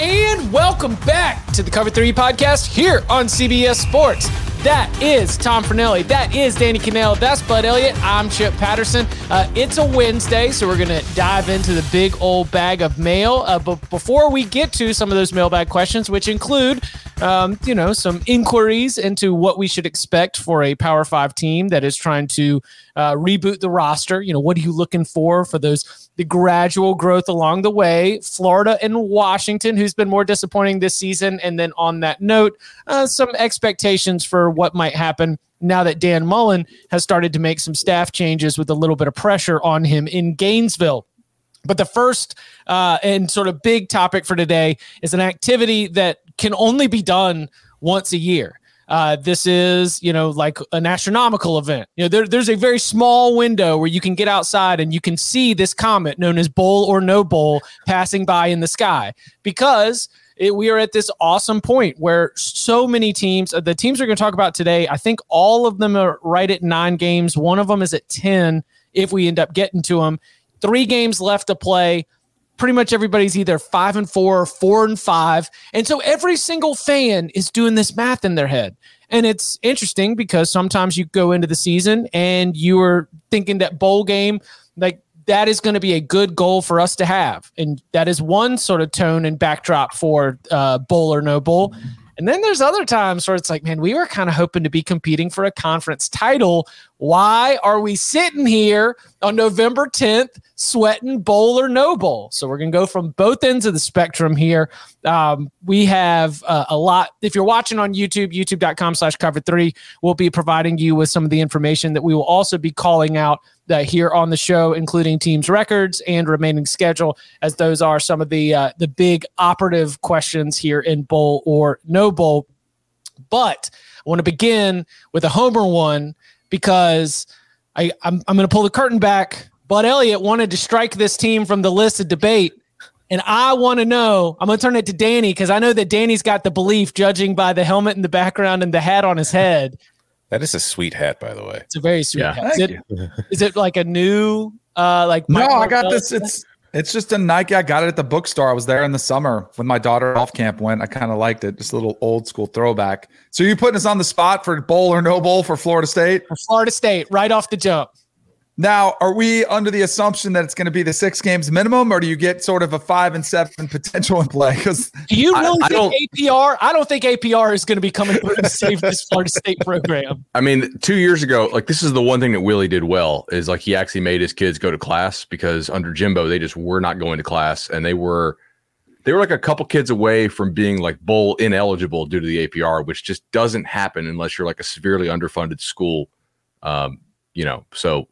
And welcome back to the Cover 3 podcast here on CBS Sports. That is Tom Fornelli. That is Danny Kanell. That's Bud Elliott. I'm Chip Patterson. Uh, it's a Wednesday, so we're going to dive into the big old bag of mail. Uh, but before we get to some of those mailbag questions, which include, um, you know, some inquiries into what we should expect for a Power Five team that is trying to uh, reboot the roster. You know, what are you looking for for those the gradual growth along the way? Florida and Washington, who's been more disappointing this season, and then on that note, uh, some expectations for what might happen now that Dan Mullen has started to make some staff changes with a little bit of pressure on him in Gainesville. But the first uh, and sort of big topic for today is an activity that can only be done once a year. Uh, this is, you know, like an astronomical event. You know, there, there's a very small window where you can get outside and you can see this comet known as Bowl or No Bowl passing by in the sky because it, we are at this awesome point where so many teams, uh, the teams we're going to talk about today, I think all of them are right at nine games. One of them is at 10 if we end up getting to them. Three games left to play pretty much everybody's either five and four or four and five. And so every single fan is doing this math in their head. And it's interesting because sometimes you go into the season and you are thinking that bowl game, like that is going to be a good goal for us to have. And that is one sort of tone and backdrop for uh, bowl or no bowl. And then there's other times where it's like, man, we were kind of hoping to be competing for a conference title. Why are we sitting here on November 10th sweating bowl or no bowl? So we're going to go from both ends of the spectrum here. Um, we have uh, a lot. If you're watching on YouTube, youtube.com slash cover three, we'll be providing you with some of the information that we will also be calling out uh, here on the show, including teams records and remaining schedule, as those are some of the uh, the big operative questions here in bowl or no bowl. But I want to begin with a homer one because I, I'm, I'm going to pull the curtain back. Bud Elliott wanted to strike this team from the list of debate. And I want to know, I'm going to turn it to Danny because I know that Danny's got the belief, judging by the helmet in the background and the hat on his head, that is a sweet hat, by the way. It's a very sweet yeah. hat. Is it, is it like a new uh like No, I got this. It's it's just a Nike. I got it at the bookstore. I was there in the summer when my daughter off camp went. I kind of liked it. Just a little old school throwback. So you putting us on the spot for bowl or no bowl for Florida State? For Florida State, right off the jump. Now, are we under the assumption that it's going to be the six games minimum, or do you get sort of a five and seven potential in play? Because do you really I, think I APR? I don't think APR is going to be coming through to save this Florida State program. I mean, two years ago, like this is the one thing that Willie did well is like he actually made his kids go to class because under Jimbo they just were not going to class and they were they were like a couple kids away from being like bowl ineligible due to the APR, which just doesn't happen unless you're like a severely underfunded school. Um, you know, so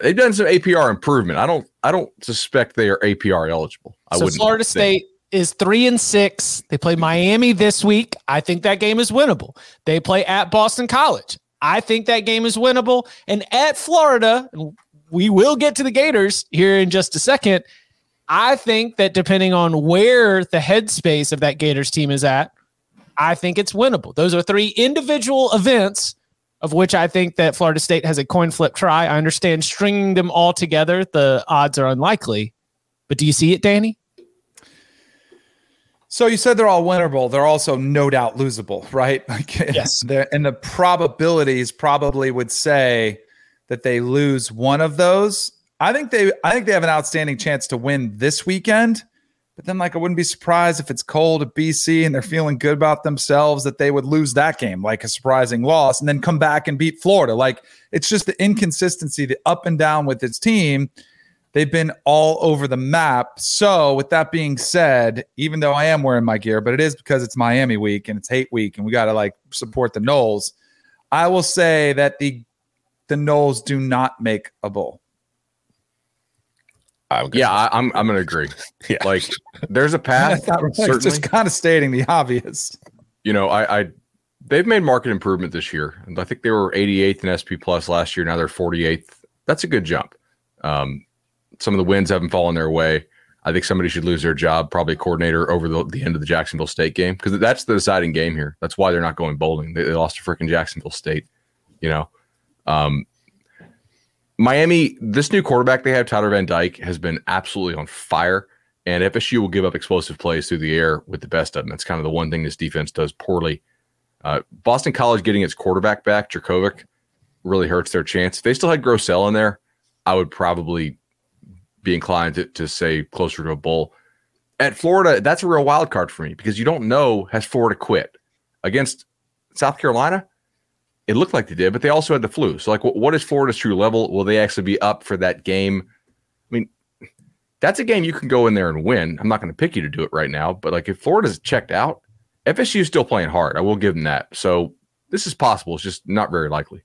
they've done some APR improvement. I don't I don't suspect they are APR eligible. I so Florida think. State is three and six. They play Miami this week. I think that game is winnable. They play at Boston College. I think that game is winnable. And at Florida, we will get to the Gators here in just a second. I think that depending on where the headspace of that Gators team is at, I think it's winnable. Those are three individual events of which I think that Florida State has a coin flip try. I understand stringing them all together, the odds are unlikely. But do you see it, Danny? So you said they're all winnable. They're also no doubt losable, right? Like, yes. And the probabilities probably would say that they lose one of those. I think they I think they have an outstanding chance to win this weekend. But then, like, I wouldn't be surprised if it's cold at BC and they're feeling good about themselves that they would lose that game, like a surprising loss, and then come back and beat Florida. Like, it's just the inconsistency, the up and down with its team. They've been all over the map. So, with that being said, even though I am wearing my gear, but it is because it's Miami week and it's hate week, and we got to like support the Noles. I will say that the the Noles do not make a bowl. I'm yeah, I, am I'm, I'm gonna agree. yeah. Like there's a path. right. Certainly. Just kind of stating the obvious. You know, I, I they've made market improvement this year. I think they were 88th in SP plus last year. Now they're 48th. That's a good jump. Um, some of the wins haven't fallen their way. I think somebody should lose their job, probably coordinator over the, the end of the Jacksonville State game, because that's the deciding game here. That's why they're not going bowling. They, they lost to freaking Jacksonville State. You know, um, Miami, this new quarterback they have, Tyler Van Dyke, has been absolutely on fire. And FSU will give up explosive plays through the air with the best of them. That's kind of the one thing this defense does poorly. Uh, Boston College getting its quarterback back, Jurkovec, really hurts their chance. If they still had Grosel in there, I would probably be inclined to, to say closer to a bowl. At Florida, that's a real wild card for me because you don't know has Florida quit against South Carolina it looked like they did, but they also had the flu. So, like, what, what is Florida's true level? Will they actually be up for that game? I mean, that's a game you can go in there and win. I'm not going to pick you to do it right now, but like, if Florida's checked out, FSU is still playing hard. I will give them that. So, this is possible. It's just not very likely.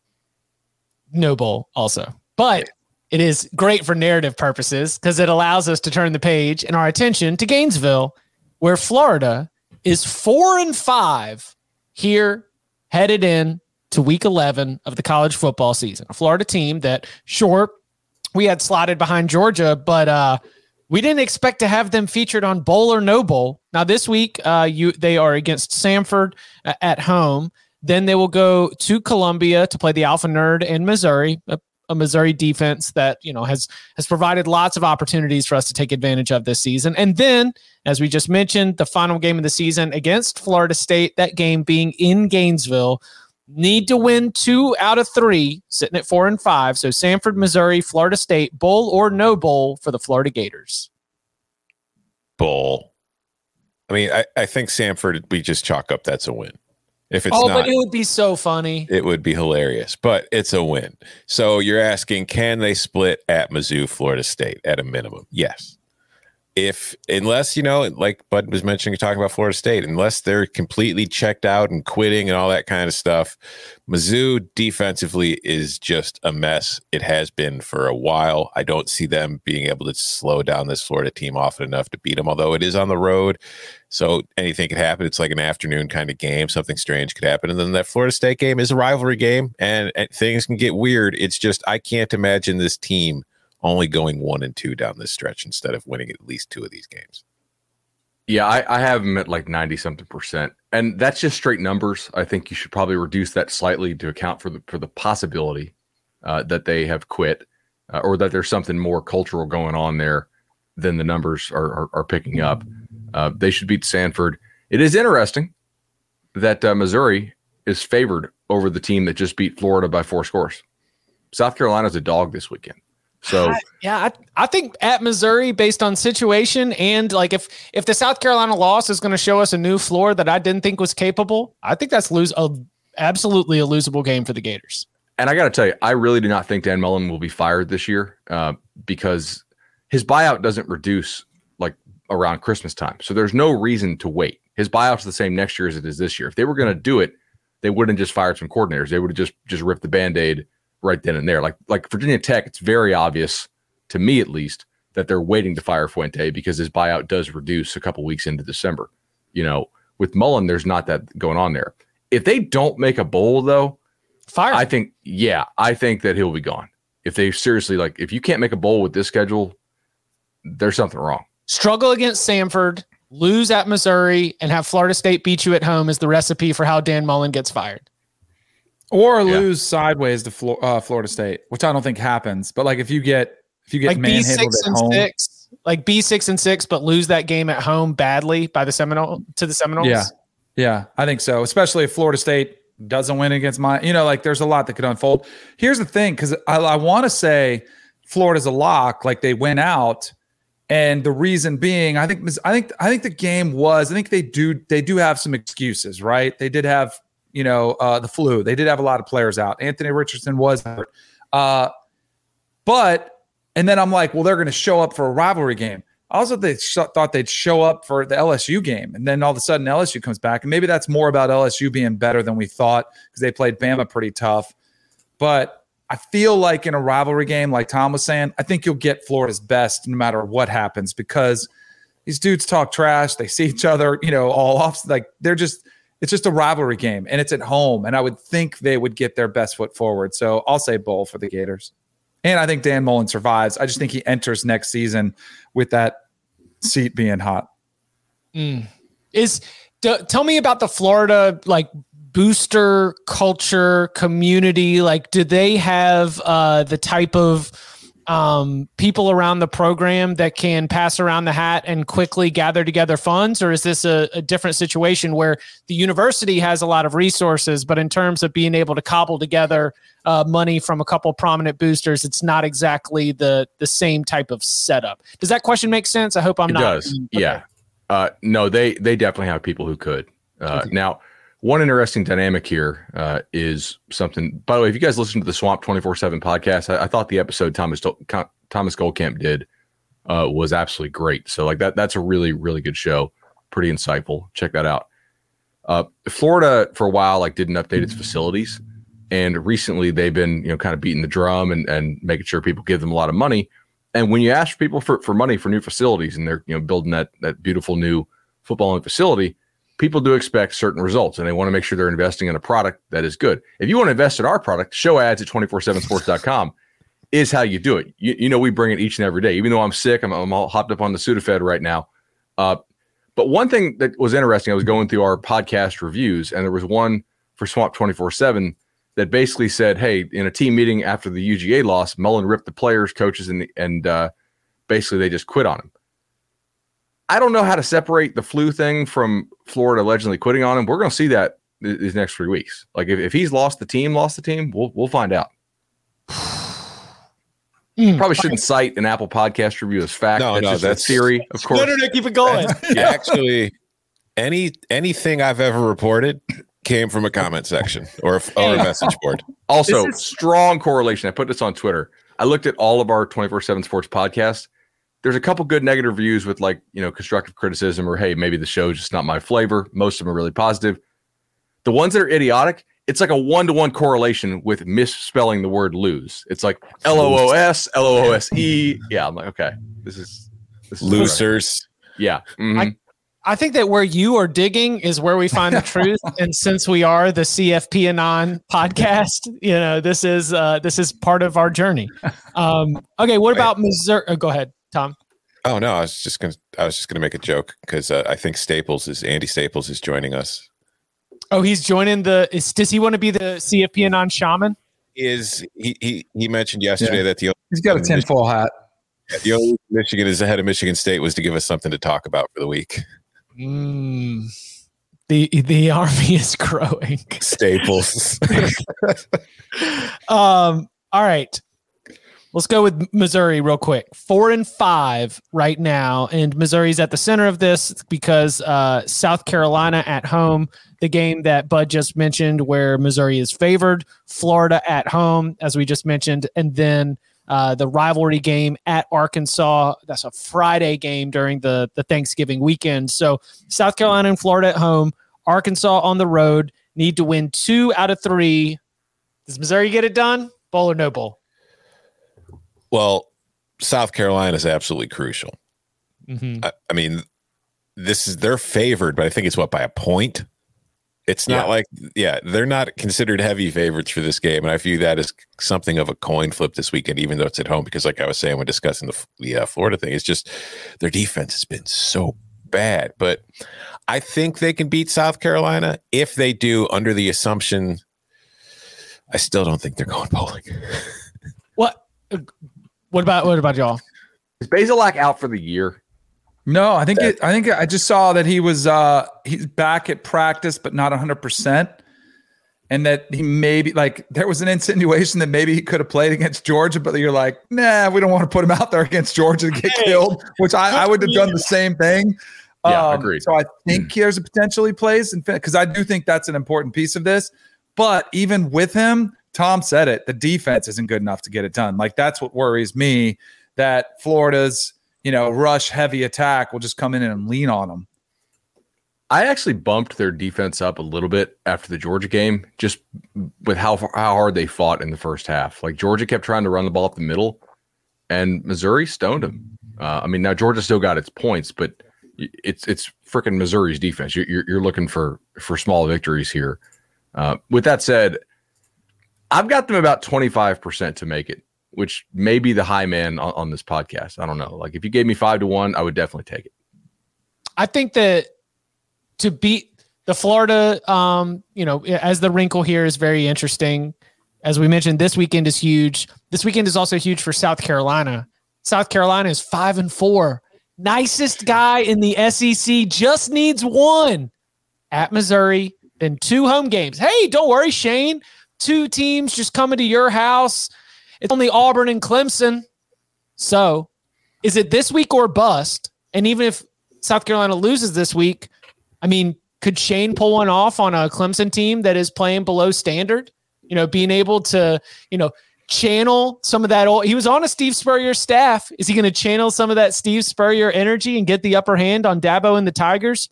No bowl, also, but it is great for narrative purposes because it allows us to turn the page and our attention to Gainesville, where Florida is four and five here, headed in to week 11 of the college football season. A Florida team that, sure, we had slotted behind Georgia, but uh, we didn't expect to have them featured on Bowl or No Bowl. Now this week, uh, you they are against Samford uh, at home. Then they will go to Columbia to play the Alpha Nerd in Missouri, a, a, Missouri defense that you know has has provided lots of opportunities for us to take advantage of this season. And then, as we just mentioned, the final game of the season against Florida State. That game being in Gainesville need to win two out of three, sitting at four and five. So Samford, Missouri, Florida State, bowl or no bowl for the Florida Gators. Bowl. I mean, I, I think Samford, we just chalk up that's a win. If it's oh, not, but it would be so funny. It would be hilarious, but it's a win. So you're asking, can they split at Mizzou, Florida State at a minimum? Yes if unless you know like bud was mentioning talking about florida state unless they're completely checked out and quitting and all that kind of stuff mizzou defensively is just a mess. It has been for a while. I don't see them being able to slow down this florida team often enough to beat them although it is on the road. So anything could happen. It's like an afternoon kind of game. Something strange could happen. And then that florida state game is a rivalry game and, and things can get weird. It's just i can't imagine this team only going one and two down this stretch instead of winning at least two of these games. Yeah, I, I have them at like 90 something percent. And that's just straight numbers. I think you should probably reduce that slightly to account for the for the possibility uh, that they have quit uh, or that there's something more cultural going on there than the numbers are, are, are picking up. Uh, they should beat Samford. It is interesting that uh, Missouri is favored over the team that just beat Florida by four scores. South Carolina's a dog this weekend. So I, yeah, I, I think at Missouri, based on situation and like if if the South Carolina loss is going to show us a new floor that I didn't think was capable, I think that's lose a absolutely a losable game for the Gators. And I got to tell you, I really do not think Dan Mullen will be fired this year uh, because his buyout doesn't reduce like around Christmas time. So there's no reason to wait. His buyout's the same next year as it is this year. If they were going to do it, they wouldn't just fired some coordinators. They would have just just ripped the band aid right then and there. Like like Virginia Tech, it's very obvious to me at least that they're waiting to fire Fuente because his buyout does reduce a couple weeks into December. You know, with Mullen, there's not that going on there. If they don't make a bowl though, fire. I think yeah, I think that he'll be gone. If they seriously like, if you can't make a bowl with this schedule, there's something wrong. Struggle against Samford, lose at Missouri, and have Florida State beat you at home is the recipe for how Dan Mullen gets fired or yeah. lose sideways to Flo- uh, Florida State, which I don't think happens. But like if you get if you get like manhandled at home, six, like B six and six, but lose that game at home badly by the Seminole to the Seminoles. Yeah, yeah, I think so. Especially if Florida State doesn't win against my, you know, like there's a lot that could unfold. Here's the thing, because I, I want to say Florida's a lock, like they went out And the reason being, I think I think I think the game was. I think they do they do have some excuses, right? They did have you know uh, the flu. They did have a lot of players out. Anthony Richardson was hurt, uh, but and then I'm like, well, they're going to show up for a rivalry game. Also they sh- thought they'd show up for the LSU game, and then all of a sudden LSU comes back, and maybe that's more about LSU being better than we thought because they played Bama pretty tough. But I feel like in a rivalry game, like Tom was saying, I think you'll get Florida's best no matter what happens because these dudes talk trash. They see each other, you know, all off. Like they're just, it's just a rivalry game and it's at home. And I would think they would get their best foot forward. So I'll say bowl for the Gators. And I think Dan Mullen survives. I just think he enters next season with that seat being hot. Mm. Is d- tell me about the Florida like booster culture community. Like, do they have uh, the type of um, people around the program that can pass around the hat and quickly gather together funds, or is this a, a different situation where the university has a lot of resources, but in terms of being able to cobble together uh, money from a couple prominent boosters, it's not exactly the the same type of setup. Does that question make sense? I hope I'm it not. Does okay. yeah. Uh, no, they they definitely have people who could. Uh, okay. Now, one interesting dynamic here uh, is something. By the way, if you guys listen to the Swamp twenty four seven podcast, I, I, thought the episode Thomas Thomas Goldkamp did uh, was absolutely great. So like that that's a really really good show, pretty insightful. Check that out. Uh, Florida for a while like didn't update its facilities and recently they've been you know kind of beating the drum and, and making sure people give them a lot of money and when you ask people for, for money for new facilities and they're you know building that that beautiful new footballing facility people do expect certain results and they want to make sure they're investing in a product that is good. If you want to invest in our product show ads at 247sports.com is how you do it. You, you know we bring it each and every day. Even though i'm sick i'm, I'm all hopped up on the sudafed right now. Uh, but one thing that was interesting i was going through our podcast reviews and there was one for swamp 24 7 that basically said, "Hey, in a team meeting after the UGA loss, Mullen ripped the players, coaches, and and uh, basically they just quit on him." I don't know how to separate the flu thing from Florida allegedly quitting on him. We're going to see that these next three weeks. Like if, if he's lost the team, lost the team, we'll we'll find out. Mm, Probably shouldn't okay. cite an Apple podcast review as fact. No, that's no, that's theory, of course. No, no, no, keep it going. yeah, actually, any anything I've ever reported came from a comment section or a, or a message board. Also, is- strong correlation. I put this on Twitter. I looked at all of our 24 7 sports podcasts. There's a couple good negative reviews with like, you know, constructive criticism or, hey, maybe the show's just not my flavor. Most of them are really positive. The ones that are idiotic, it's like a one to one correlation with misspelling the word lose. It's like L O O S, L O O S E. Yeah, I'm like, okay, this is, this is losers. Yeah. Mm-hmm. I, I think that where you are digging is where we find the truth. and since we are the CFP Anon podcast, you know, this is uh, this is part of our journey. Um, okay, what about Missouri? Oh, go ahead, Tom. Oh no, I was just gonna I was just gonna make a joke because uh, I think Staples is Andy Staples is joining us. Oh, he's joining the. Is, does he want to be the CFP Anon shaman? Is he? He, he mentioned yesterday yeah. that the he's got a tinfoil hat. The only Michigan is ahead of Michigan State was to give us something to talk about for the week. Mm, the the army is growing. Staples. um. All right. Let's go with Missouri real quick. Four and five right now, and Missouri's at the center of this because uh, South Carolina at home, the game that Bud just mentioned, where Missouri is favored. Florida at home, as we just mentioned, and then uh, the rivalry game at Arkansas. That's a Friday game during the, the Thanksgiving weekend. So South Carolina and Florida at home, Arkansas on the road. Need to win two out of three. Does Missouri get it done? Bowl or no bowl? Well, South Carolina is absolutely crucial. Mm-hmm. I, I mean, this is they're favored, but I think it's what by a point. It's not yeah. like, yeah, they're not considered heavy favorites for this game, and I view that as something of a coin flip this weekend, even though it's at home. Because, like I was saying when discussing the the uh, Florida thing, it's just their defense has been so bad. But I think they can beat South Carolina if they do, under the assumption. I still don't think they're going bowling. what? What about what about y'all? Is Bazelak out for the year? No, I think it, I think I just saw that he was uh he's back at practice, but not 100. percent and that he maybe like there was an insinuation that maybe he could have played against Georgia, but you're like, nah, we don't want to put him out there against Georgia to get Hey, killed, which I, I would have done the same thing. Yeah, Um, agreed. So I think there's a potential he plays, because I do think that's an important piece of this. But even with him, Tom said it, the defense isn't good enough to get it done. Like that's what worries me that Florida's you know rush heavy attack will just come in and lean on them. I actually bumped their defense up a little bit after the Georgia game, just with how how hard they fought in the first half. Like Georgia kept trying to run the ball up the middle, and Missouri stoned them. Uh, I mean, now Georgia still got its points, but it's it's freaking Missouri's defense. You're, you're you're looking for for small victories here. Uh, with that said, I've got them about twenty five percent to make it, which may be the high man on, on this podcast. I don't know. Like if you gave me five to one, I would definitely take it. I think that to beat the Florida, um, you know, as the wrinkle here is very interesting. As we mentioned, this weekend is huge. This weekend is also huge for South Carolina. South Carolina is five and four. Nicest guy in the SEC just needs one at Missouri, then two home games. Hey, don't worry, Shane. Two teams just coming to your house. It's only Auburn and Clemson. So, is it this week or bust? And even if South Carolina loses this week, I mean, could Shane pull one off on a Clemson team that is playing below standard? You know, being able to, you know, channel some of that old he was on a Steve Spurrier staff. Is he going to channel some of that Steve Spurrier energy and get the upper hand on Dabo and the Tigers?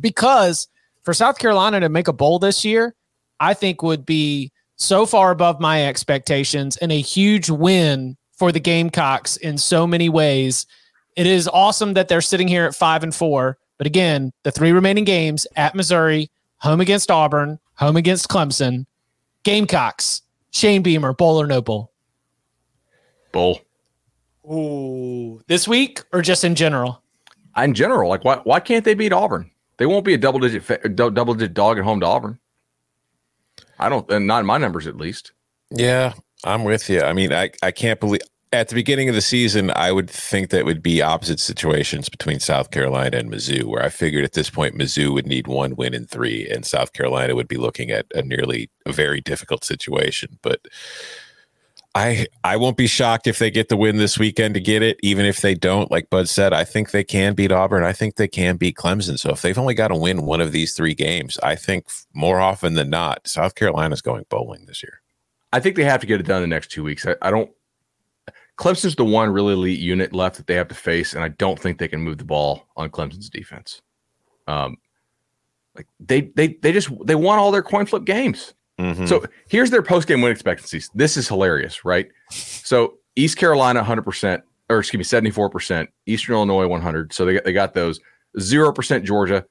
Because for South Carolina to make a bowl this year, I think would be so far above my expectations and a huge win for the Gamecocks in so many ways. It is awesome that they're sitting here at five and four. But again, the three remaining games at Missouri, home against Auburn, home against Clemson, Gamecocks, Shane Beamer, bowl or no bowl? Bull. Ooh, this week or just in general? in general, like why why can't they beat Auburn? They won't be a double digit fa- double digit dog at home to Auburn. I don't, and not in my numbers at least. Yeah, I'm with you. I mean, I, I can't believe at the beginning of the season, I would think that would be opposite situations between South Carolina and Mizzou, where I figured at this point Mizzou would need one win in three, and South Carolina would be looking at a nearly a very difficult situation. But I I won't be shocked if they get the win this weekend to get it. Even if they don't, like Bud said, I think they can beat Auburn. I think they can beat Clemson. So if they've only got to win one of these three games, I think more often than not, South Carolina's going bowling this year. I think they have to get it done in the next two weeks. I, I don't. Clemson's the one really elite unit left that they have to face, and I don't think they can move the ball on Clemson's defense. Um, like they they they just they won all their coin flip games. Mhm. So here's their post game win expectancies. This is hilarious, right? So East Carolina 100%, or excuse me, 74%, Eastern Illinois 100. So they got, they got those 0% Georgia,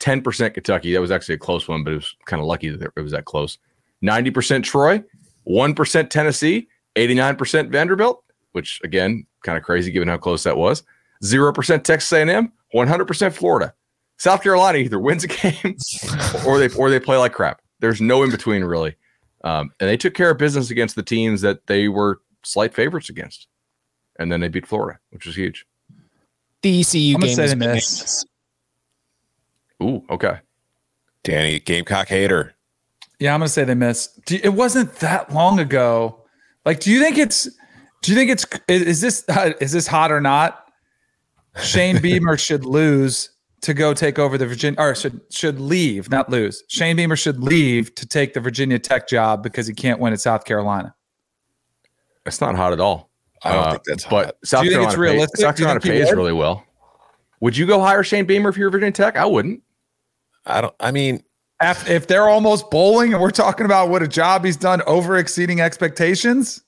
10% Kentucky. That was actually a close one, but it was kind of lucky that it was that close. 90% Troy, 1% Tennessee, 89% Vanderbilt, which again, kind of crazy given how close that was. 0% Texas A&M, 100% Florida. South Carolina either wins a game or they or they play like crap. There's no in between really. Um, and they took care of business against the teams that they were slight favorites against. And then they beat Florida, which was huge. The ECU I'm gonna game say is they miss. Ooh, okay. Danny, Gamecock hater. Yeah, I'm gonna say they missed. Do, it wasn't that long ago. Like, do you think it's? Do you think it's? Is, is this is this hot or not? Shane Beamer should lose to go take over the Virginia, or should should leave, not lose. Shane Beamer should leave to take the Virginia Tech job because he can't win at South Carolina. It's not hot at all. I don't Uh, think that's but hot. South Do you think it's Carolina, pays, realistic? South Carolina pays would? really well. Would you go hire Shane Beamer if you're Virginia Tech? I wouldn't. I don't. I mean, If, if they're almost bowling and we're talking about what a job he's done over exceeding expectations,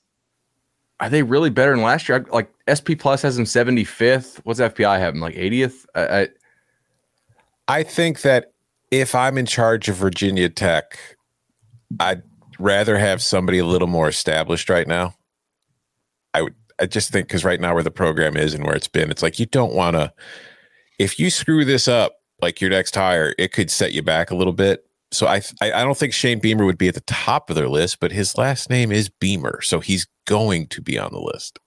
Are they really better than last year? I- Like SP Plus has him 75th. What's FPI have them like 80th? I, I, I think that if I'm in charge of Virginia Tech, I'd rather have somebody a little more established right now. I would. I just think because right now where the program is and where it's been, it's like you don't want to. If you screw this up, like your next hire, it could set you back a little bit. So I, I, don't think Shane Beamer would be at the top of their list, but his last name is Beamer, so he's going to be on the list.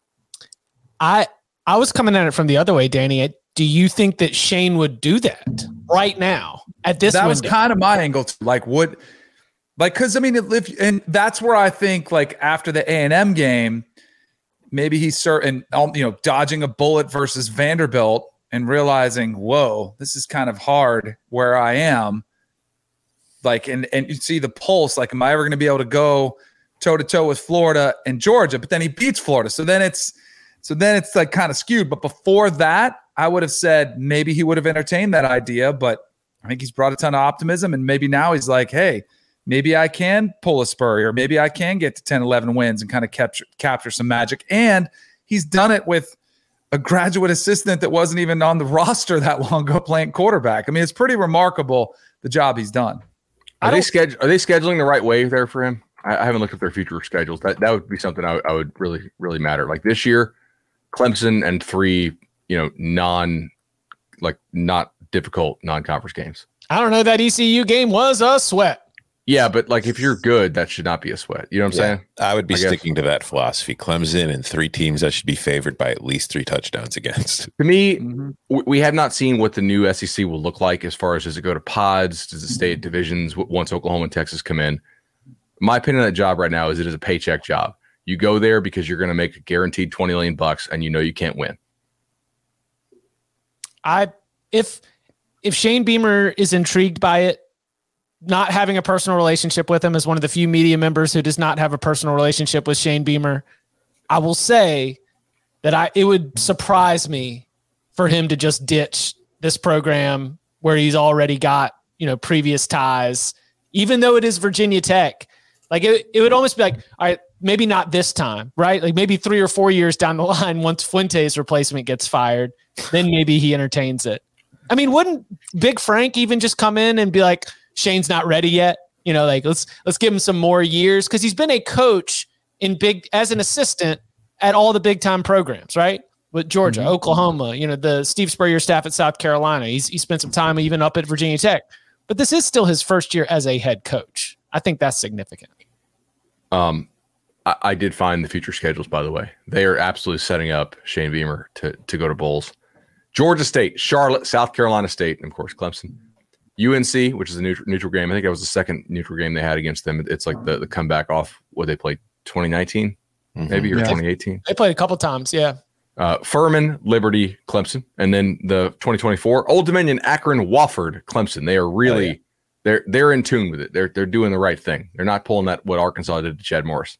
I I was coming at it from the other way, Danny. Do you think that Shane would do that right now at this that was kind of my angle. Too. Like, would Like, because I mean, if and that's where I think like after the A and M game, maybe he's certain, um, you know, dodging a bullet versus Vanderbilt and realizing, whoa, this is kind of hard where I am. Like, and and you see the pulse. Like, am I ever going to be able to go toe to toe with Florida and Georgia? But then he beats Florida, so then it's so then it's like kind of skewed. But before that, I would have said maybe he would have entertained that idea, but I think he's brought a ton of optimism. And maybe now he's like, hey, maybe I can pull a Spurrier, or maybe I can get to 10, 11 wins and kind of capture, capture some magic. And he's done it with a graduate assistant that wasn't even on the roster that long ago playing quarterback. I mean, it's pretty remarkable the job he's done. Are they? Are they scheduling the right way there for him? I, I, haven't looked at their future schedules. That that would be something I, I would really really matter. Like this year, Clemson and three, you know, non like not difficult non-conference games. I don't know that ECU game was a sweat. Yeah, but like if you're good, that should not be a sweat. You know what I'm yeah, saying? I would be I sticking to that philosophy. Clemson and three teams that should be favored by at least three touchdowns against. To me, mm-hmm. we have not seen what the new SEC will look like as far as does it go to pods, does it stay at divisions once Oklahoma and Texas come in. My opinion on that job right now is it is a paycheck job. You go there because you're going to make a guaranteed 20 million bucks and you know you can't win. I if if Shane Beamer is intrigued by it, not having a personal relationship with him as one of the few media members who does not have a personal relationship with Shane Beamer, I will say that I it would surprise me for him to just ditch this program where he's already got, you know, previous ties, even though it is Virginia Tech. Like it, it would almost be like, all right, maybe not this time, right? Like maybe three or four years down the line, once Fuente's replacement gets fired, then maybe he entertains it. I mean, wouldn't Big Frank even just come in and be like, Shane's not ready yet? You know, like let's let's give him some more years because he's been a coach in big as an assistant at all the big time programs, right? With Georgia, mm-hmm. Oklahoma, you know, the Steve Spurrier staff at South Carolina. He's he spent some time even up at Virginia Tech. But this is still his first year as a head coach. I think that's significant. Um, I, I did find the future schedules, by the way. They are absolutely setting up Shane Beamer to to go to bowls. Georgia State, Charlotte, South Carolina State, and of course Clemson. UNC, which is a neutral, neutral game. I think that was the second neutral game they had against them. It's like the, the comeback off what they played 2019, mm-hmm. maybe or yeah. 2018. They played a couple times, yeah. Uh, Furman, Liberty, Clemson, and then the 2024 Old Dominion, Akron, Wofford, Clemson. They are really oh, yeah. they're they're in tune with it. They're they're doing the right thing. They're not pulling that what Arkansas did to Chad Morris.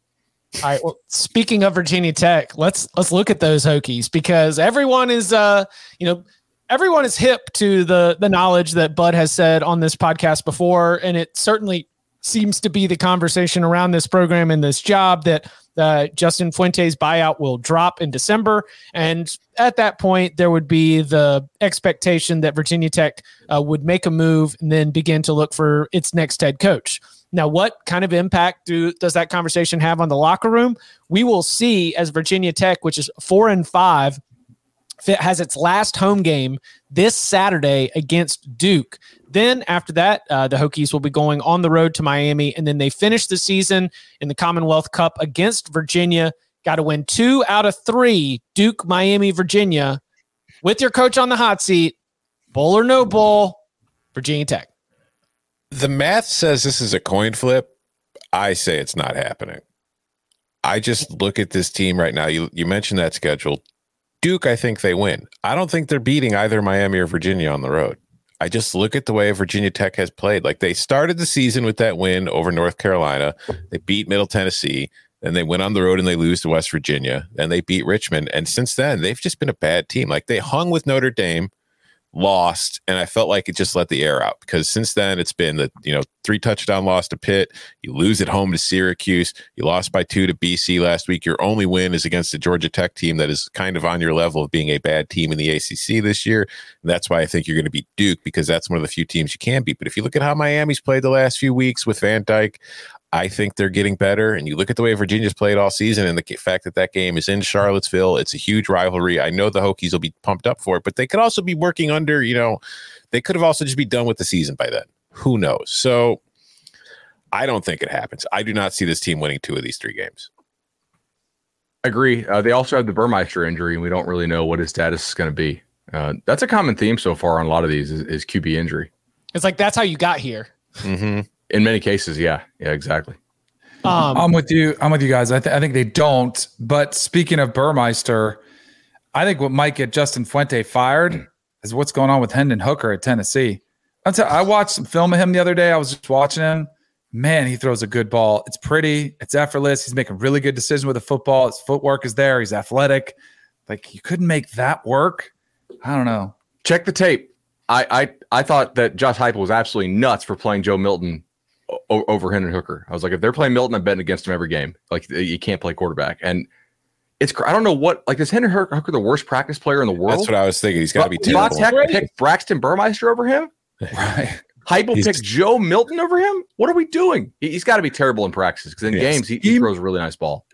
All right. Well, speaking of Virginia Tech, let's let's look at those Hokies because everyone is, uh, you know, everyone is hip to the the knowledge that Bud has said on this podcast before, and it certainly seems to be the conversation around this program and this job that uh, Justin Fuente's buyout will drop in December, and at that point there would be the expectation that Virginia Tech uh, would make a move and then begin to look for its next head coach. Now, what kind of impact do does that conversation have on the locker room? We will see as Virginia Tech, which is four and five, has its last home game this Saturday against Duke. Then after that, uh, the Hokies will be going on the road to Miami, and then they finish the season in the Commonwealth Cup against Virginia. Got to win two out of three. Duke, Miami, Virginia, with your coach on the hot seat. Bowl or no bowl, Virginia Tech. The math says this is a coin flip. I say it's not happening. I just look at this team right now. You you mentioned that schedule. Duke, I think they win. I don't think they're beating either Miami or Virginia on the road. I just look at the way Virginia Tech has played. Like they started the season with that win over North Carolina. They beat Middle Tennessee. Then they went on the road and they lose to West Virginia. Then they beat Richmond. And since then, they've just been a bad team. Like they hung with Notre Dame lost and i felt like it just let the air out because since then it's been the you know three touchdown loss to pitt. You lose at home to syracuse. You lost by two to bc last week. Your only win is against the georgia tech team that is kind of on your level of being a bad team in the acc this year. And that's why i think you're going to beat duke because that's one of the few teams you can beat. But if you look at how miami's played the last few weeks with van dyke I think they're getting better. And you look at the way Virginia's played all season and the fact that that game is in Charlottesville, it's a huge rivalry. I know the Hokies will be pumped up for it, but they could also be working under, you know, they could have also just be done with the season by then. Who knows? So I don't think it happens. I do not see this team winning two of these three games. I agree. Uh, they also have the Burmeister injury, and we don't really know what his status is going to be. Uh, that's a common theme so far on a lot of these is, is QB injury. It's like that's how you got here. Mm-hmm In many cases, yeah, yeah, exactly. Um, I'm with you. I'm with you guys. I, th- I think they don't. But speaking of Burmeister, I think what might get Justin Fuente fired is what's going on with Hendon Hooker at Tennessee. I'll I watched some film of him the other day. I was just watching him. Man, he throws a good ball. It's pretty. It's effortless. He's making really good decisions with the football. His footwork is there. He's athletic. Like you couldn't make that work. I don't know. Check the tape. I I, I thought that Josh Heupel was absolutely nuts for playing Joe Milton o- over Hendon Hooker. I was like, if they're playing Milton, I'm betting against him every game. Like you can't play quarterback. And it's I don't know what like is Hendon Hooker the worst practice player in the world? That's what I was thinking. He's got to be La terrible. Tech picked Braxton Burmeister over him. Right. Heupel He's- picked Joe Milton over him. What are we doing? He, has got to be terrible in practice because in Yes. games he, he He- throws a really nice ball.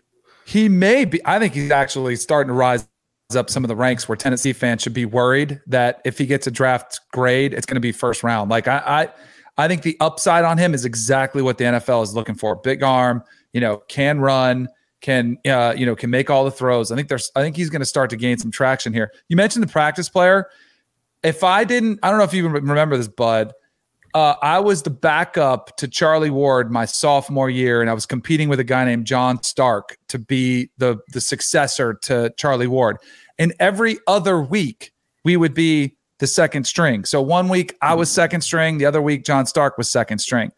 He may be. I think he's actually starting to rise up some of the ranks where Tennessee fans should be worried that if he gets a draft grade, it's going to be first round. Like I, I, I think the upside on him is exactly what the NFL is looking for: big arm, you know, can run, can, uh, you know, can make all the throws. I think there's. I think he's going to start to gain some traction here. You mentioned the practice player. If I didn't, I don't know if you remember this, Bud. Uh, I was the backup to Charlie Ward my sophomore year, and I was competing with a guy named John Stark to be the the successor to Charlie Ward. And every other week, we would be the second string. So one week I was second string, the other week John Stark was second string,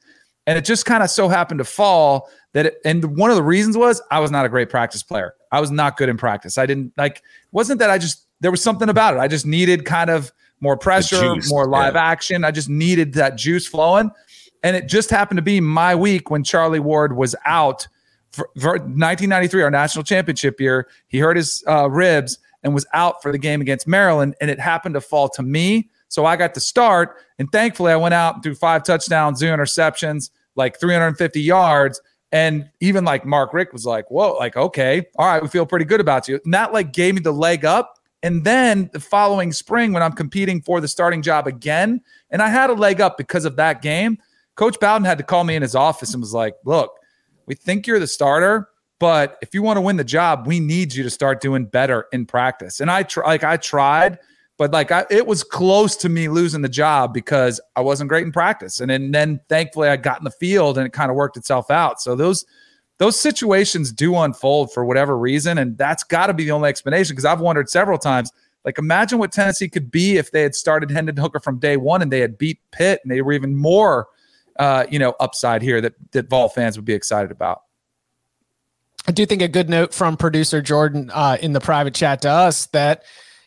and it just kind of so happened to fall that. It, and one of the reasons was I was not a great practice player. I was not good in practice. I didn't like. Wasn't that I just there was something about it. I just needed kind of more pressure, more live yeah. action. I just needed that juice flowing. And it just happened to be my week when Charlie Ward was out for, for 1993, our national championship year. He hurt his uh, ribs and was out for the game against Maryland. And it happened to fall to me. So I got to start. And thankfully, I went out and threw five touchdowns, zero interceptions, like 350 yards. And even like Mark Richt was like, whoa, like, okay, all right, we feel pretty good about you. And that like gave me the leg up. And then the following spring, when I'm competing for the starting job again, and I had a leg up because of that game, Coach Bowden had to call me in his office and was like, look, we think you're the starter, but if you want to win the job, we need you to start doing better in practice. And I like I tried, but like I, it was close to me losing the job because I wasn't great in practice. And then, then thankfully I got in the field and it kind of worked itself out. So those those situations do unfold for whatever reason, and that's got to be the only explanation. Because I've wondered several times, like imagine what Tennessee could be if they had started Hendon Hooker from day one and they had beat Pitt and they were even more, uh, you know, upside here that that Vol fans would be excited about. I do think a good note from producer Jordan uh, in the private chat to us that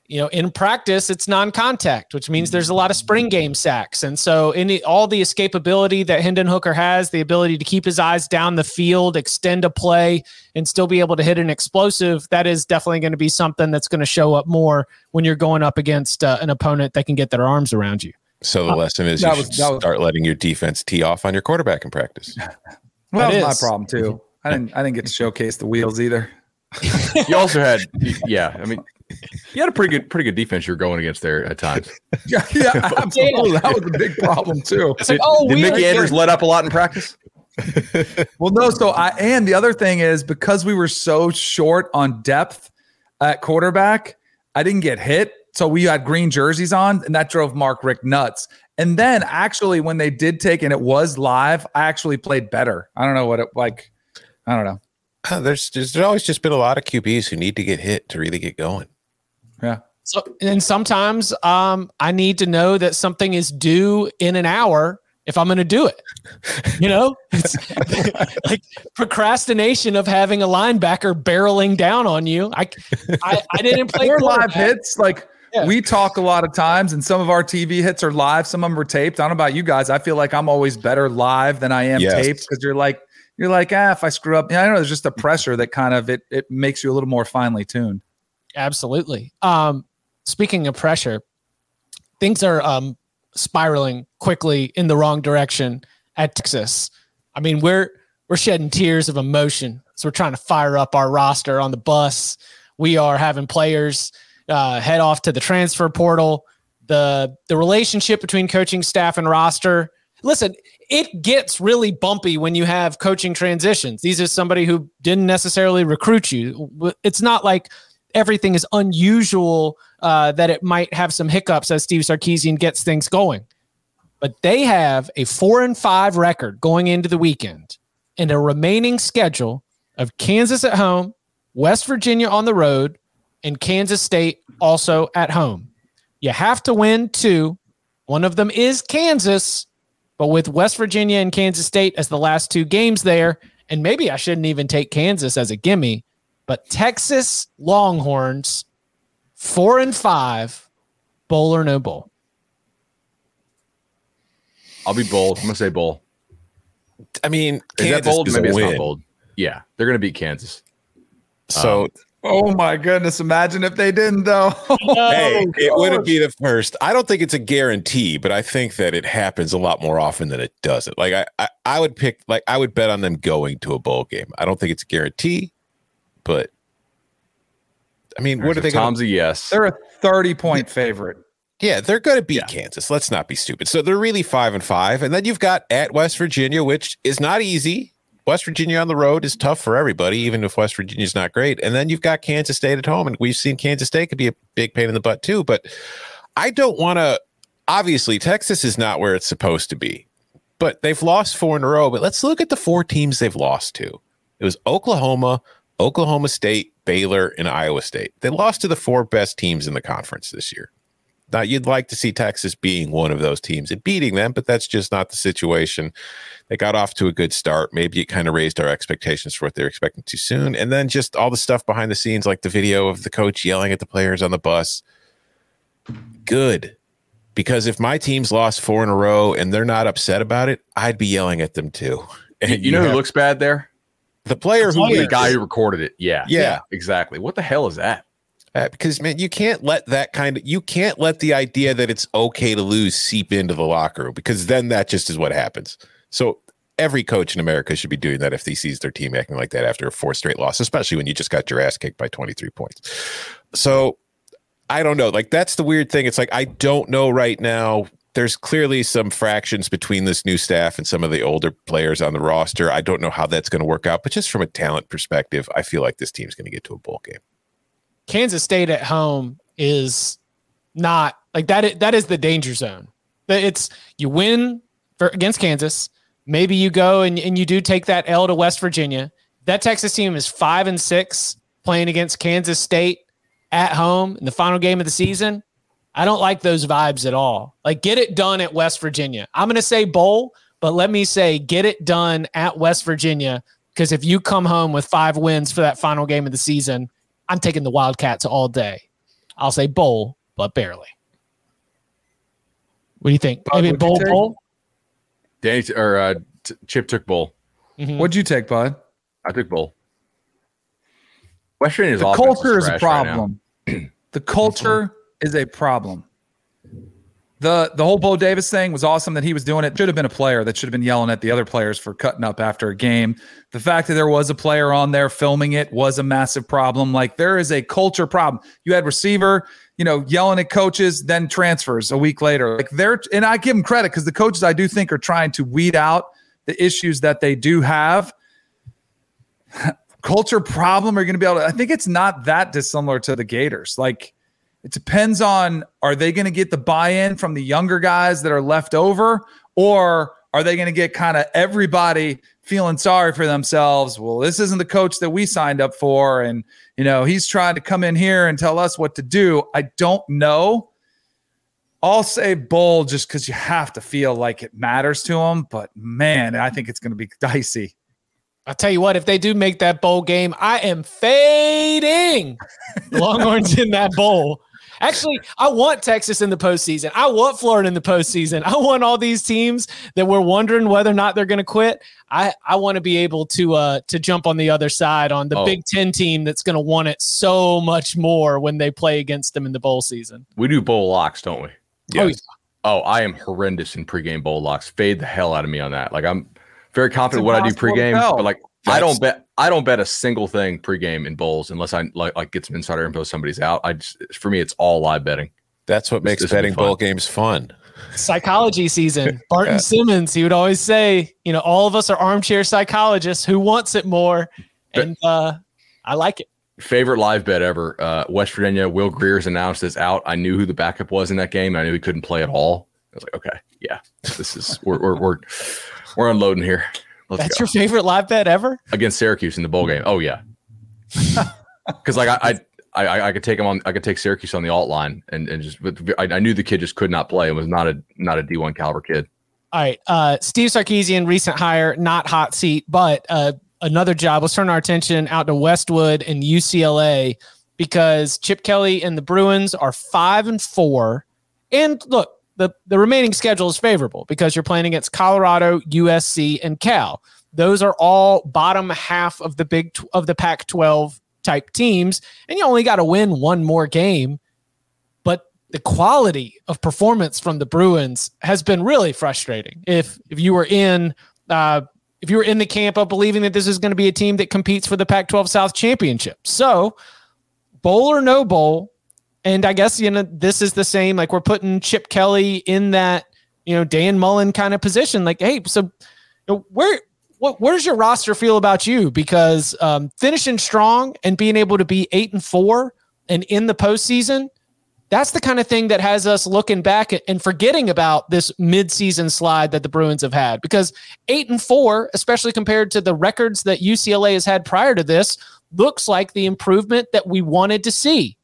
you know in practice it's non-contact, which means there's a lot of spring game sacks, and so any all the escapability that Hendon Hooker has, the ability to keep his eyes down the field, extend a play, and still be able to hit an explosive, that is definitely going to be something that's going to show up more when you're going up against uh, an opponent that can get their arms around you. So the lesson is you that should was- start letting your defense tee off on your quarterback in practice. Well, That that was my problem too. I didn't I didn't get to showcase the wheels either. You also had, yeah, I mean, you had a pretty good, pretty good defense you're going against there at times. Yeah, yeah, absolutely. That was a big problem too. It's like, oh, Did we Mickey are- Andrews let up a lot in practice? Well, no. So I and the other thing is because we were so short on depth at quarterback, I didn't get hit. So we had green jerseys on, and that drove Mark Richt nuts. And then actually, when they did take and it was live, I actually played better. I don't know what it like. I don't know. Uh, There's, there's always just been a lot of QBs who need to get hit to really get going. Yeah. So, and sometimes um, I need to know that something is due in an hour if I'm going to do it. You know, it's like procrastination of having a linebacker barreling down on you. I, I, I didn't play Or live hits. Like Yeah. we talk a lot of times, and some of our TV hits are live. Some of them are taped. I don't know about you guys. I feel like I'm always better live than I am Yes. taped because you're like you're like ah, if I screw up, yeah, I know there's just a pressure that kind of it it makes you a little more finely tuned. Absolutely. Um, speaking of pressure, things are um, spiraling quickly in the wrong direction at Texas. I mean, we're we're shedding tears of emotion. So we're trying to fire up our roster on the bus. We are having players uh, head off to the transfer portal. The the relationship between coaching staff and roster. Listen, it gets really bumpy when you have coaching transitions. These are somebody who didn't necessarily recruit you. It's not like everything is unusual uh, that it might have some hiccups as Steve Sarkisian gets things going. but they have a four and five record going into the weekend and a remaining schedule of Kansas at home, West Virginia on the road, and Kansas State also at home. You have to win two. One of them is Kansas, but with West Virginia and Kansas State as the last two games there, and maybe I shouldn't even take Kansas as a gimme, but Texas Longhorns, four and five, bowl or no bowl. I'll be bold. I'm gonna say bowl. I mean, Is that bold? is Maybe a it's win. not bold. Yeah, they're gonna beat Kansas. So um, Oh my goodness! Imagine if they didn't, though. Oh hey, Oh, it wouldn't be the first. I don't think it's a guarantee, but I think that it happens a lot more often than it doesn't. Like I, I, I would pick, like I would bet on them going to a bowl game. I don't think it's a guarantee, but I mean, what are they? Gonna, Tom's a yes. They're a thirty-point favorite. yeah, they're going to beat Yeah. Kansas. Let's not be stupid. So they're really five and five, and then you've got at West Virginia, which is not easy. West Virginia on the road is tough for everybody, even if West Virginia's not great. And then you've got Kansas State at home, and we've seen Kansas State could be a big pain in the butt too. But I don't want to. Obviously, Texas is not where it's supposed to be, but they've lost four in a row. But let's look at the four teams they've lost to. It was Oklahoma, Oklahoma State, Baylor, and Iowa State. They lost to the four best teams in the conference this year. Now, you'd like to see Texas being one of those teams and beating them, but that's just not the situation. They got off to a good start. Maybe it kind of raised our expectations for what they're expecting too soon. And then just all the stuff behind the scenes, like the video of the coach yelling at the players on the bus. Good. Because if my team's lost four in a row and they're not upset about it, I'd be yelling at them too. you, And you know who looks bad there? the player who The guy who recorded it. Yeah. Yeah. Exactly. What the hell is that? Uh, because man, you can't let that kind of you can't let the idea that it's okay to lose seep into the locker room because then that just is what happens. So every coach in America should be doing that if he sees their team acting like that after a four straight loss, especially when you just got your ass kicked by 23 points. So I don't know. Like that's the weird thing. It's like I don't know right now. There's clearly some fractions between this new staff and some of the older players on the roster. I don't know how that's going to work out, but just from a talent perspective, I feel like this team's going to get to a bowl game. Kansas State at home is not like that. That is the danger zone. It's you win for, against Kansas. Maybe you go and, and you do take that L to West Virginia. That Texas team is five and six playing against Kansas State at home in the final game of the season. I don't like those vibes at all. Like, get it done at West Virginia. I'm going to say bowl, but let me say get it done at West Virginia because if you come home with five wins for that final game of the season, I'm taking the Wildcats all day. I'll say bowl, but barely. What do you think? Bob, Maybe bowl, take? bowl. Danny t- or uh, t- Chip took bowl. Mhm. What'd you take, bud? I took bowl. West is The culture is a trash right problem. the culture is a problem. The the whole Bo Davis thing was awesome that he was doing it. Should have been a player that should have been yelling at the other players for cutting up after a game. The fact that there was a player on there filming it was a massive problem. Like there is a culture problem. You had receiver, you know, yelling at coaches, then transfers a week later. Like they're and I give them credit because the coaches I do think are trying to weed out the issues that they do have culture problem are going to be able to i think it's not that dissimilar to the gators like it depends on are they going to get the buy-in from the younger guys that are left over? Or are they going to get kind of everybody feeling sorry for themselves? Well this isn't the coach that we signed up for and you know he's trying to come in here and tell us what to do. I don't know. I'll say bold just because you have to feel like it matters to them but man i think it's going to be dicey. I'll tell you what, if they do make that bowl game, I am fading. Longhorns in that bowl. Actually, I want Texas in the postseason. I want Florida in the postseason. I want all these teams that we're wondering whether or not they're going to quit. I, I want to be able to uh to jump on the other side on the Oh. Big Ten team that's going to want it so much more when they play against them in the bowl season. We do bowl locks, don't we? Oh, Yes. Oh, I am horrendous in pregame bowl locks. Fade the hell out of me on that. Like I'm very confident what I do impossible to pregame, but like I don't bet I don't bet a single thing pregame in bowls unless I like like get some insider info somebody's out. I just for me it's all live betting. That's what makes this will betting fun. bowl games fun. psychology season. Barton Yeah. Simmons, he would always say, you know, all of us are armchair psychologists. Who wants it more? And uh, I like it. Favorite live bet ever. Uh, West Virginia. Will Grier's announced is out. I knew who the backup was in that game. I knew he couldn't play at all. I was like, okay, yeah, this is we're we're we're, we're unloading here. Let's That's go. your favorite live bet ever? against Syracuse in the bowl game. Oh yeah, because like I, I I I could take him on. I could take Syracuse on the alt line and and just. But I, I knew the kid just could not play. and was not a not a D one caliber kid. All right. Uh, Steve Sarkisian, recent hire, not hot seat, but uh, another job. Let's turn our attention out to Westwood and UCLA because Chip Kelly and the Bruins are five and four. And look, the, the remaining schedule is favorable because you're playing against Colorado, USC, and Cal. Those are all bottom half of the big tw- of the Pac-12 type teams, and you only got to win one more game. But the quality of performance from the Bruins has been really frustrating. If if you were in uh, if you were in the camp of believing that this is going to be a team that competes for the Pac-12 South championship, so bowl or no bowl, and I guess you know this is the same. Like we're putting Chip Kelly in that you know Dan Mullen kind of position. Like, hey, so you know, where what where's your roster feel about you? Because um, finishing strong and being able to be eight and four and in the postseason, that's the kind of thing that has us looking back and forgetting about this midseason slide that the Bruins have had. Because eight and four, especially compared to the records that UCLA has had prior to this, looks like the improvement that we wanted to see.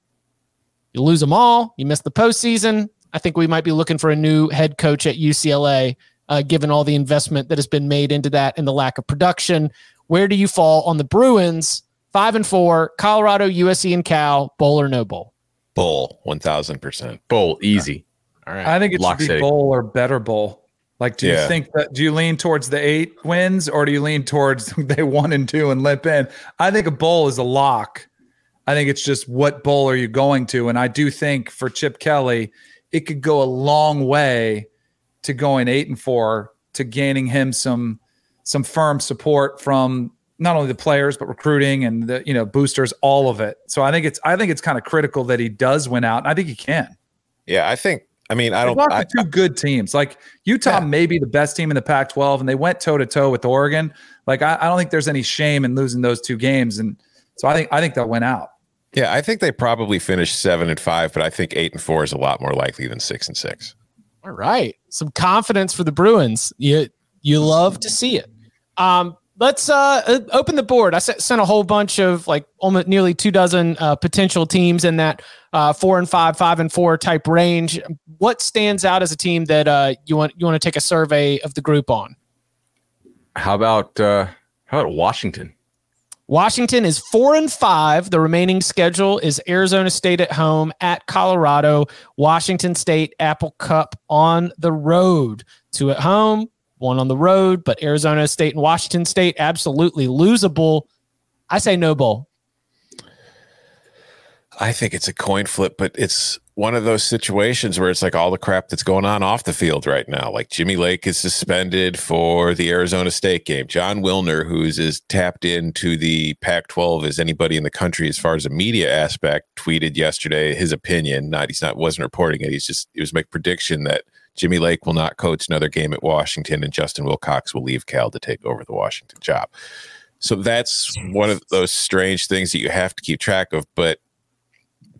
You lose them all, you miss the postseason. I think we might be looking for a new head coach at UCLA, uh, given all the investment that has been made into that and the lack of production. Where do you fall on the Bruins? Five and four, Colorado, USC, and Cal, bowl or no bowl? Bowl, one thousand percent. Bowl easy. All right. I think it Lock should be City. bowl or better bowl. Like, do Yeah. you think that do you lean towards the eight wins or do you lean towards they one and two and limp in? I think a bowl is a lock. I think it's just what bowl are you going to? And I do think for Chip Kelly, it could go a long way to going eight and four to gaining him some some firm support from not only the players but recruiting and the you know boosters, all of it. So I think it's I think it's kind of critical that he does win out. And I think he can. Yeah, I think. I mean, I don't. I, two good teams. Like Utah Yeah. may be the best team in the Pac-12, and they went toe to toe with Oregon. Like I, I don't think there's any shame in losing those two games, and so I think I think they'll win out. yeah, I think they probably finished seven and five, but I think eight and four is a lot more likely than six and six. All right. Some confidence for the Bruins. You you love to see it. Um, let's uh, uh, open the board. I sent sent a whole bunch of like almost nearly two dozen uh, potential teams in that uh, four and five, five and four type range. What stands out as a team that uh, you want you want to take a survey of the group on? How about uh how about Washington? Washington is four and five. The remaining schedule is Arizona State at home, at Colorado, Washington State, Apple Cup on the road. Two at home, one on the road, but Arizona State and Washington State absolutely losable. I say no bowl. I think it's a coin flip, but it's one of those situations where it's like all the crap that's going on off the field right now. Like Jimmy Lake is suspended for the Arizona State game. Jon Wilner, who's as tapped into the Pac 12 as anybody in the country as far as a media aspect, tweeted yesterday his opinion. Not he's not wasn't reporting it. He's just he was making prediction that Jimmy Lake will not coach another game at Washington and Justin Wilcox will leave Cal to take over the Washington job. So that's one of those strange things that you have to keep track of. But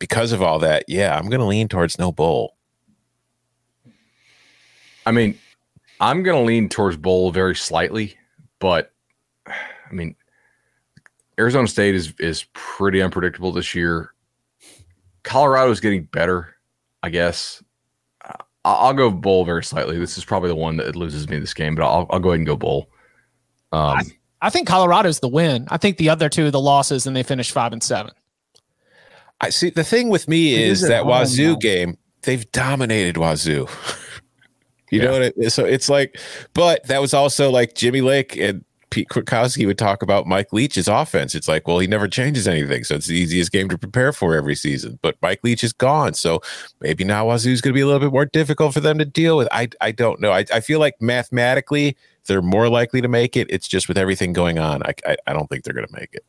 because of all that, yeah, I'm going to lean towards no bowl. I mean, I'm gonna lean towards bowl very slightly, but I mean, Arizona State is is pretty unpredictable this year. Colorado is getting better, I guess. Uh, I'll, I'll go bowl very slightly. This is probably the one that loses me this game, but I'll, I'll go ahead and go bowl. Um, I think Colorado's the win. I think the other two are the losses, and they finished five and seven. I see. The thing with me It is is that Wazoo though. game, they've dominated Wazoo. you Yeah. know what? It, so it's like, but that was also like Jimmy Lake and Pete Kwiatkowski would talk about Mike Leach's offense. It's like, well, he never changes anything, so it's the easiest game to prepare for every season. But Mike Leach is gone, so maybe now Wazoo's going to be a little bit more difficult for them to deal with. I I don't know. I, I feel like mathematically they're more likely to make it. It's just with everything going on, I I, I don't think they're going to make it.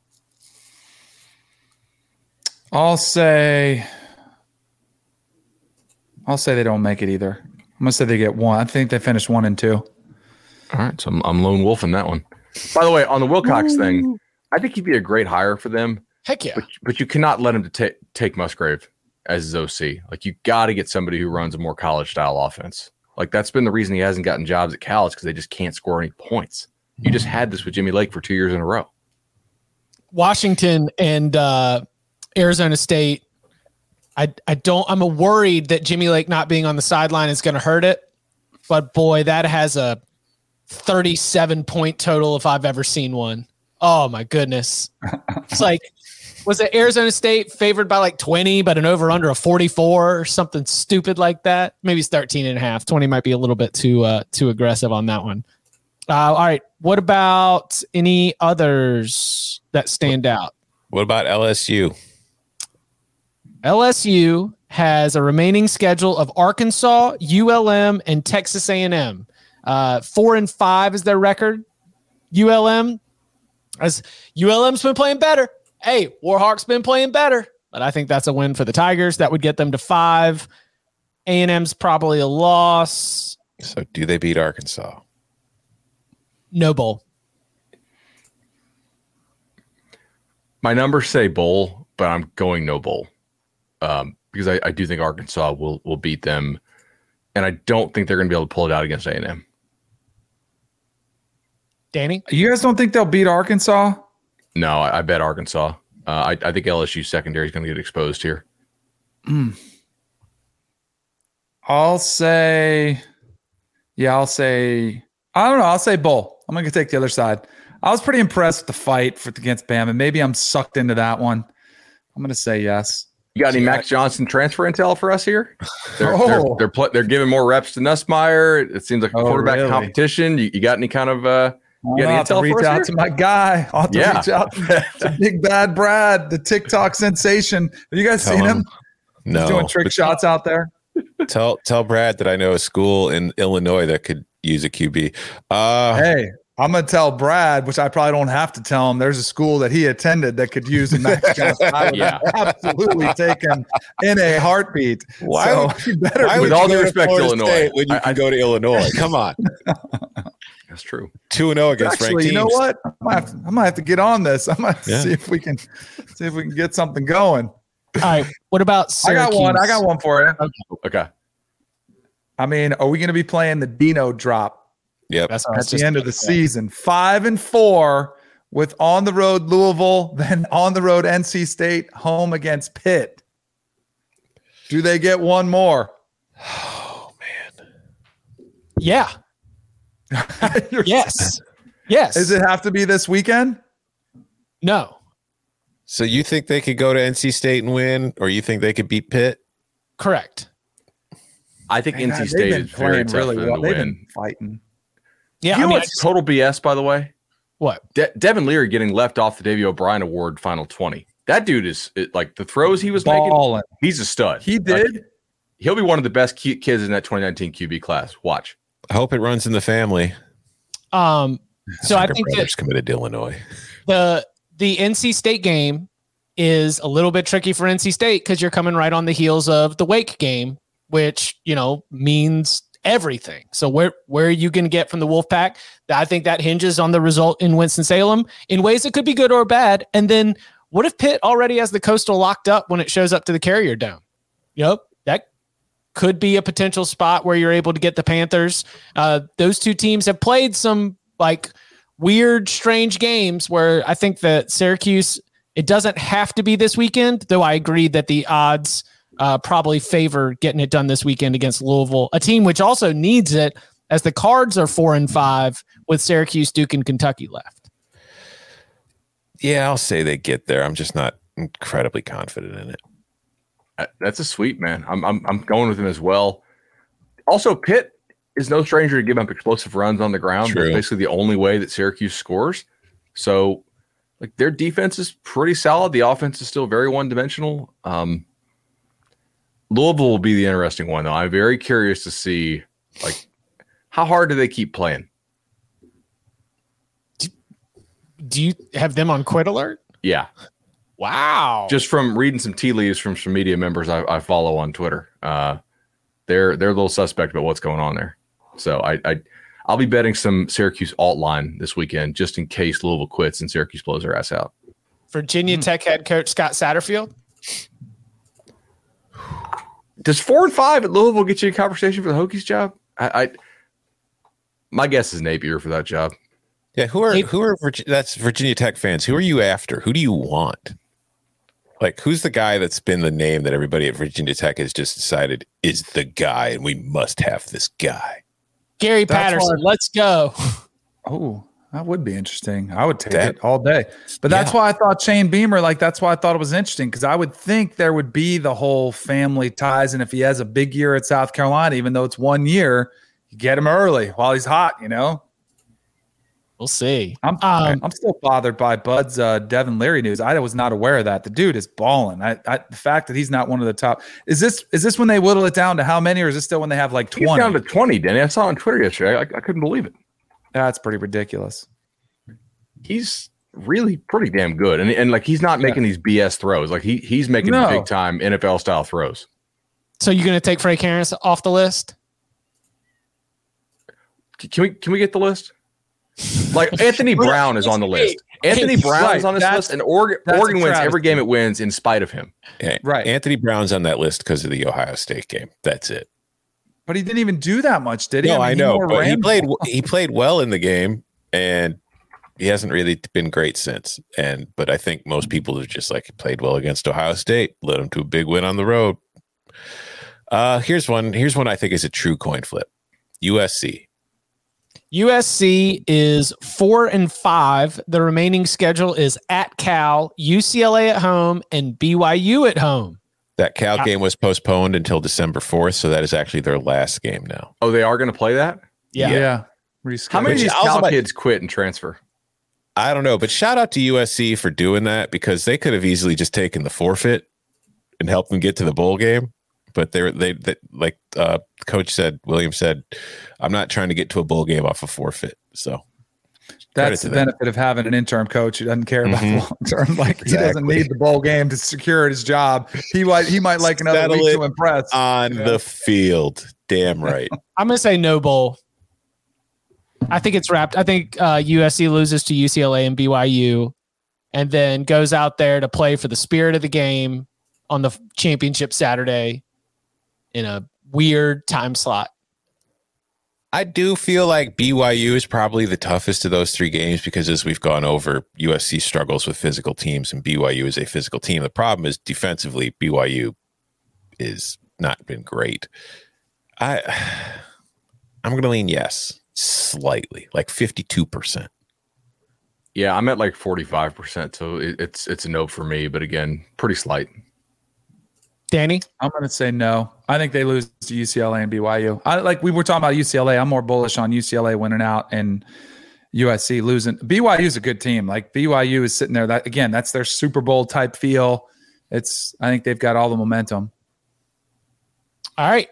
I'll say, I'll say they don't make it either. I'm gonna say they get one. I think they finished one and two. All right, so I'm, I'm lone wolf in that one. By the way, on the Wilcox thing, I think he'd be a great hire for them, Heck yeah. but but you cannot let him to take take Musgrave as his OC. Like you got to get somebody who runs a more college style offense. Like that's been the reason he hasn't gotten jobs at Cal is because they just can't score any points. You just had this with Jimmy Lake for two years in a row. Washington and uh, Arizona State. I I don't. I'm worried that Jimmy Lake not being on the sideline is going to hurt it. But boy, that has a 37 point total if I've ever seen one. Oh my goodness! It's like was it Arizona State favored by like 20, but an over under a 44 or something stupid like that? Maybe it's 13 and a half. 20 might be a little bit too uh, too aggressive on that one. Uh, all right. What about any others that stand out? What about LSU? LSU has a remaining schedule of Arkansas, ULM, and Texas A&M. Uh, four and five is their record. ULM, as ULM's been playing better. Hey, Warhawks been playing better, but I think that's a win for the Tigers. That would get them to five. A&M's probably a loss. So, do they beat Arkansas? No bowl. My numbers say bowl, but I'm going no bowl um, because I, I do think Arkansas will will beat them, and I don't think they're going to be able to pull it out against A and M. Danny, You guys don't think they'll beat Arkansas? No, I, I bet Arkansas. Uh, I, I think LSU secondary is going to get exposed here. I'll say, yeah, I'll say, I don't know. I'll say Bull. I'm going to take the other side. I was pretty impressed with the fight for, against Bama. And maybe I'm sucked into that one. I'm going to say yes. You got any Max Johnson transfer intel for us here? They're Oh. they're they're, pl- they're giving more reps to Nussmeier. It seems like a Oh, quarterback really? competition. You, you got any kind of uh, you got any have to intel for reach us out here? to my guy. I'll have to Yeah. reach out to Big Bad Brad, the TikTok sensation. Have you guys Tell seen him. him? No. He's doing trick But shots out there. Tell tell Brad that I know a school in Illinois that could use a QB. Uh, Hey, I'm gonna tell Brad, which I probably don't have to tell him. There's a school that he attended that could use a Max Johnson. I would Yeah. absolutely take him in a heartbeat. Why so would- you better why With all you due respect to Illinois, State when you I- can I- go to Illinois? Come on, that's true. two and zero against Actually, ranked you know what? I might, have to, I might have to get on this. I might Yeah. see if we can see if we can get something going. all right. What about I got one. I got one for you. Okay. I mean, are we going to be playing the Dino drop Yep. That's at the end of the about to say. season? Five and four with on the road Louisville, then on the road NC State, home against Pitt. Do they get one more? Oh man. Yeah. Yes. Yes. Does it have to be this weekend? No. So you think they could go to NC State and win, or you think they could beat Pitt? Correct. I think Man, NC they've State is very playing tough really well. to They've win. been fighting. Yeah. you I know mean, what's just- total BS, by the way? what? De- Devin Leary getting left off the Davy O'Brien Award Final 20. That dude is it, like the throws he was making. He's a stud. He Like, did. he'll be one of the best ki- kids in that 2019 QB class. Watch. I hope it runs in the family. Um, so I Tucker think that brothers committed to Illinois. the the NC State game is a little bit tricky for NC State because you're coming right on the heels of the Wake game, which you know means everything. So where where are you going to get from the Wolfpack? I think that hinges on the result in Winston Salem in ways that could be good or bad. And then what if Pitt already has the coastal locked up when it shows up to the Carrier Dome? Yep, that could be a potential spot where you're able to get the Panthers. Uh, those two teams have played some like weird, strange games where I think that Syracuse, it doesn't have to be this weekend, though I agree that the odds uh, probably favor getting it done this weekend against Louisville, a team which also needs it as the cards are four and five with Syracuse, Duke, and Kentucky left. Yeah, I'll say they get there. I'm just not incredibly confident in it. Uh, That's a sweep, man. I'm, I'm, I'm going with him as well. Also, Pitt is no stranger to giving up explosive runs on the ground. True. That's basically the only way that Syracuse scores. So, like, their defense is pretty solid. The offense is still very one dimensional. Um, Louisville will be the interesting one, though. I'm very curious to see, like, how hard do they keep playing? Do you have them on quit alert? Yeah, Wow. just from reading some tea leaves from some media members I, I follow on Twitter. Uh, they're they're a little suspect about what's going on there. So I, I I'll be betting some Syracuse alt line this weekend just in case Louisville quits and Syracuse blows their ass out. Virginia Tech head coach Scott Satterfield. Does four and five at Louisville get you a conversation for the Hokies job? I, I my guess is Napier for that job. Yeah, who are who are that's Virginia Tech fans? Who are you after? Who do you want? Like, who's the guy that's been the name that everybody at Virginia Tech has just decided is the guy, and we must have this guy? Gary That's Patterson, why- let's go. Oh, that would be interesting. I would take That- it all day. But that's Yeah. why I thought Shane Beamer, like that's why I thought it was interesting because I would think there would be the whole family ties. And if he has a big year at South Carolina, even though it's one year, you get him early while he's hot, you know? We'll see. I'm Um, I'm still bothered by Bud's uh, Devin Leary news. I was not aware of that. The dude is balling. I, I the fact that he's not one of the top is this is this when they whittle it down to how many, or is this still when they have like He's twenty? down to 20, Danny. I saw on Twitter yesterday. I, I couldn't believe it. That's pretty ridiculous. He's really pretty damn good. And, and like he's not making these BS throws. Like he he's making No. big time NFL style throws. so you're going to take Frank Harris off the list? Can we can we get the list? Like Anthony Brown is on the list. Anthony Brown Right, is on this that's- list, and Oregon Oregon wins every game it wins in spite of him. Yeah, Right. Anthony Brown's on that list because of the Ohio State game. That's it. But he didn't even do that much, did he? No, mean, I know, more but he played he played well in the game, and he hasn't really been great since. And but I think most people have just like played well against Ohio State, led him to a big win on the road. Uh, here's one. Here's one I think is a true coin flip. USC. USC is four and five. The remaining schedule is at Cal, UCLA at home, and BYU at home. That Cal Uh, game was postponed until December 4th, so that is actually their last game now. Oh, they are going to play that. Yeah. Yeah. Rescheduled. How many of these Cal might- kids quit and transfer? I don't know, but shout out to USC for doing that because they could have easily just taken the forfeit and helped them get to the bowl game. But they were they, they like uh, coach said, William said, I'm not trying to get to a bowl game off a forfeit. So That's the them. benefit of having an interim coach who doesn't care about Mhm. the long term. Like he doesn't need the bowl game to secure his job. He might he might like another Settle week to impress. on Yeah. the field, damn right. I'm going to say no bowl. I think it's wrapped. I think uh, USC loses to UCLA and BYU and then goes out there to play for the spirit of the game on the championship Saturday in a weird time slot. I do feel like BYU is probably the toughest of those three games because as we've gone over, USC struggles with physical teams and BYU is a physical team. The problem is defensively, BYU is not been great. I I'm gonna lean yes, slightly, like 52%. Yeah, I'm at like 45 percent, so it, it's it's a no for me. But again, pretty slight. Danny? I'm going to say no. I think they lose to UCLA and BYU. I like we were talking about UCLA. I'm more bullish on UCLA winning out and USC losing. BYU is a good team. Like BYU is sitting there. That again, that's their Super Bowl type feel. It's I think they've got all the momentum. All right.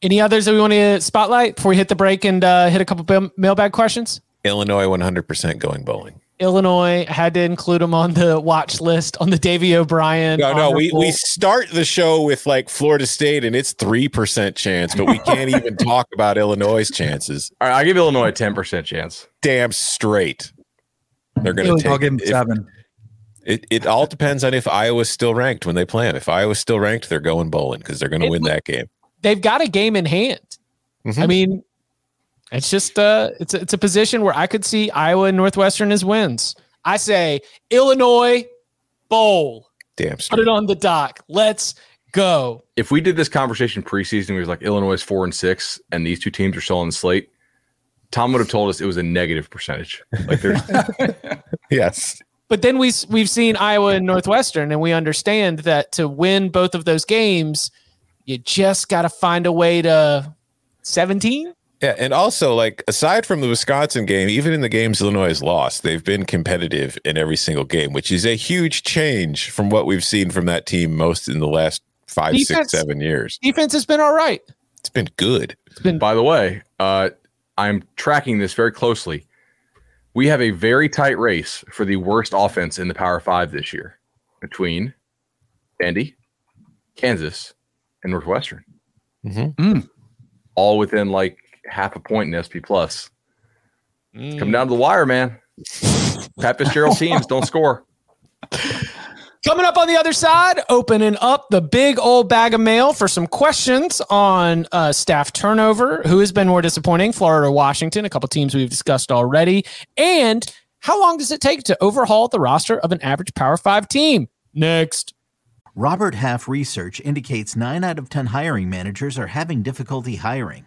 Any others that we want to spotlight before we hit the break and uh, hit a couple mailbag questions? Illinois 100% going bowling. Illinois I had to include them on the watch list on the Davy O'Brien. No, no, we, we start the show with like Florida State and it's 3% chance, but we can't even talk about Illinois' chances. All right, I give Illinois a 10 percent chance. Damn straight. They're going to take I'll give them if- seven. It, it all depends on if Iowa's still ranked when they play them. If Iowa's still ranked, they're going bowling because they're going to win that game. they've got a game in hand. Mhm. I mean, it's just uh it's a, it's a position where I could see Iowa and Northwestern as wins. I say Illinois bowl. Damn Put it on the dock. Let's go. If we did this conversation preseason, we was like Illinois is four and six, and these two teams are still on the slate. Tom would have told us it was a negative percentage. Like there's Yes. But then we we've seen Iowa and Northwestern, and we understand that to win both of those games, you just got to find a way to 17. Yeah, and also like aside from the Wisconsin game, even in the games Illinois has lost, they've been competitive in every single game, which is a huge change from what we've seen from that team most in the last five, six, seven years. Defense has been all right. It's been good. It's been By the way, uh, I'm tracking this very closely. We have a very tight race for the worst offense in the Power Five this year between Andy, Kansas, and Northwestern. Mhm. All within like half a point in SP plus. Mm. Come down to the wire, man. Pat Fitzgerald teams don't score. Coming up on the other side, opening up the big old bag of mail for some questions on uh, staff turnover. Who has been more disappointing, Florida or Washington? A couple teams we've discussed already. And how long does it take to overhaul the roster of an average Power Five team? Next. Robert Half research indicates 9 out of 10 hiring managers are having difficulty hiring.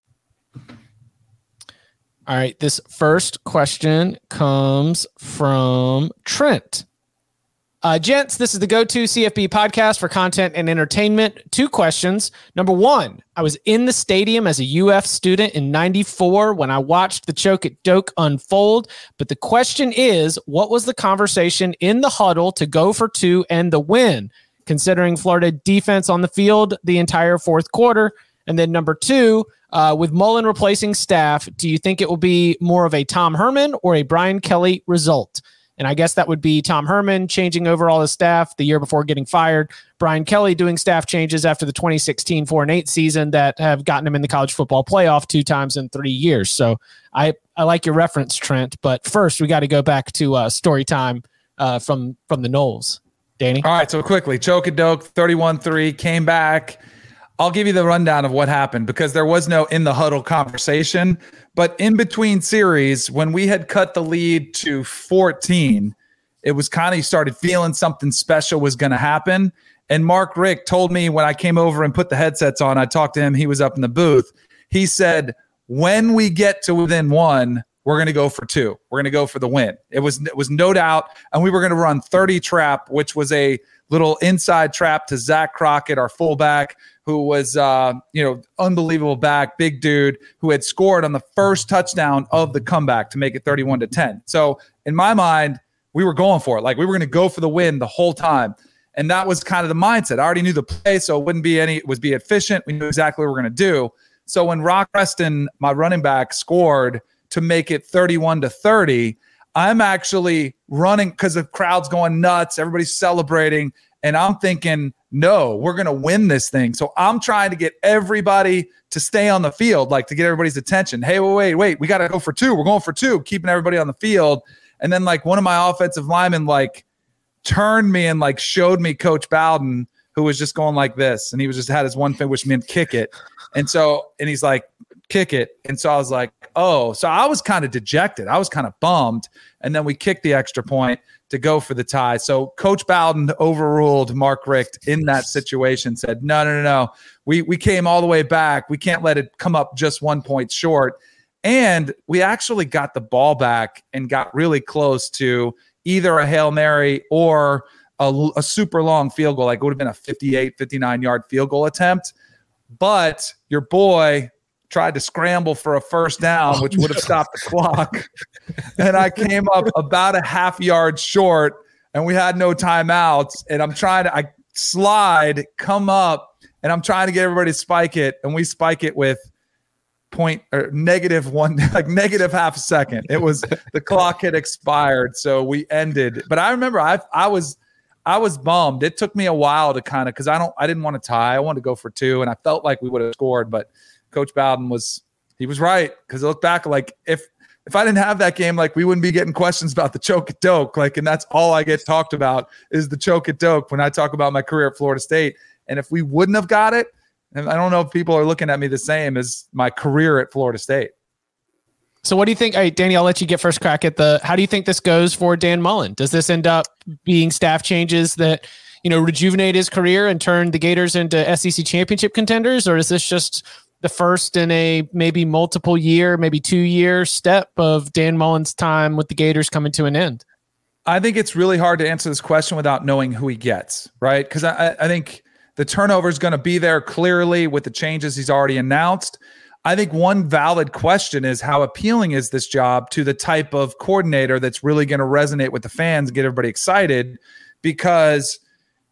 All right. This first question comes from Trent. Uh, gents, this is the go to CFB podcast for content and entertainment. Two questions. Number one, I was in the stadium as a UF student in 94 when I watched the choke at Doak unfold. But the question is, what was the conversation in the huddle to go for two and the win, considering Florida defense on the field the entire fourth quarter? And then number two, uh, with Mullen replacing staff, do you think it will be more of a Tom Herman or a Brian Kelly result? And I guess that would be Tom Herman changing over all his staff the year before getting fired. Brian Kelly doing staff changes after the 2016 4 and 8 season that have gotten him in the college football playoff two times in three years. So I, I like your reference, Trent. But first, we got to go back to uh, story time uh, from, from the Noles. Danny? All right. So quickly, Choke at Doak 31 3 came back. I'll give you the rundown of what happened because there was no in the huddle conversation. But in between series, when we had cut the lead to 14, it was kind of started feeling something special was going to happen. And Mark Richt told me when I came over and put the headsets on, I talked to him. He was up in the booth. He said, when we get to within one, we're going to go for two. We're going to go for the win. It was it was no doubt, and we were going to run 30 trap, which was a little inside trap to Zach Crockett, our fullback, who was uh, you know unbelievable back, big dude who had scored on the first touchdown of the comeback to make it 31 to 10. So in my mind, we were going for it. Like we were going to go for the win the whole time. And that was kind of the mindset. I already knew the play, so it wouldn't be any, it was be efficient. We knew exactly what we were going to do. So when Rock Preston, my running back, scored to make it 31 to 30, I'm actually running because the crowd's going nuts. Everybody's celebrating. And I'm thinking, no, we're going to win this thing. So I'm trying to get everybody to stay on the field, like to get everybody's attention. Hey, wait, wait, wait, we got to go for two. We're going for two, keeping everybody on the field. And then like one of my offensive linemen like turned me and like showed me Coach Bowden, who was just going like this, and he was just had his one thing which meant kick it. And so, and he's like, kick it. And so I was like, oh, so I was kind of dejected. I was kind of bummed. And then we kicked the extra point to go for the tie. So Coach Bowden overruled Mark Richt in that situation, said, no, no, no, no. We, we came all the way back. We can't let it come up just one point short. And we actually got the ball back and got really close to either a Hail Mary or a, a super long field goal. Like it would have been a 58, 59 yard field goal attempt. But your boy tried to scramble for a first down, which would have stopped the clock. and I came up about a half yard short, and we had no timeouts. And I'm trying to, I slide, come up, and I'm trying to get everybody to spike it, and we spike it with point or negative one, like negative half a second. It was the clock had expired, so we ended. But I remember I I was. I was bummed. It took me a while to kind of because I don't I didn't want to tie. I wanted to go for two, and I felt like we would have scored, but Coach Bowden was he was right because I look back like if if I didn't have that game, like we wouldn't be getting questions about the choke at Doak. Like, and that's all I get talked about is the choke at Doak when I talk about my career at Florida State. And if we wouldn't have got it, and I don't know if people are looking at me the same as my career at Florida State. So what do you think? Hey, Danny, I'll let you get first crack at the how do you think this goes for Dan Mullen? Does this end up being staff changes that you know, rejuvenate his career and turn the Gators into SEC championship contenders, or is this just the first in a maybe multiple year, maybe two year step of Dan Mullen's time with the Gators coming to an end? I think it's really hard to answer this question without knowing who he gets, right? Because I, I think the turnover is going to be there clearly with the changes he's already announced. I think one valid question is how appealing is this job to the type of coordinator that's really going to resonate with the fans get everybody excited? Because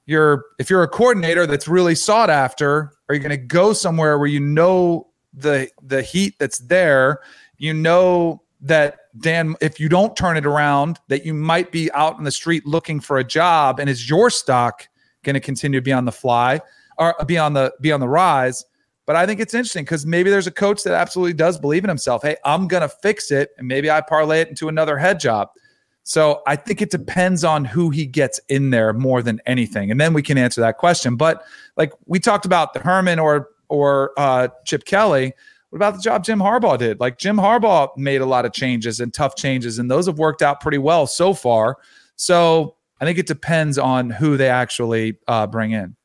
you're if you're a coordinator that's really sought after, are you going to go somewhere where you know the the heat that's there? You know that Dan, if you don't turn it around, that you might be out in the street looking for a job, and is your stock going to continue to be on the fly or be on the be on the rise? But I think it's interesting because maybe there's a coach that absolutely does believe in himself. Hey, I'm going to fix it. And maybe I parlay it into another head job. So I think it depends on who he gets in there more than anything. And then we can answer that question. But like we talked about the Herman or or uh, Chip Kelly. What about the job Jim Harbaugh did? Like Jim Harbaugh made a lot of changes and tough changes, and those have worked out pretty well so far. So I think it depends on who they actually uh, bring in.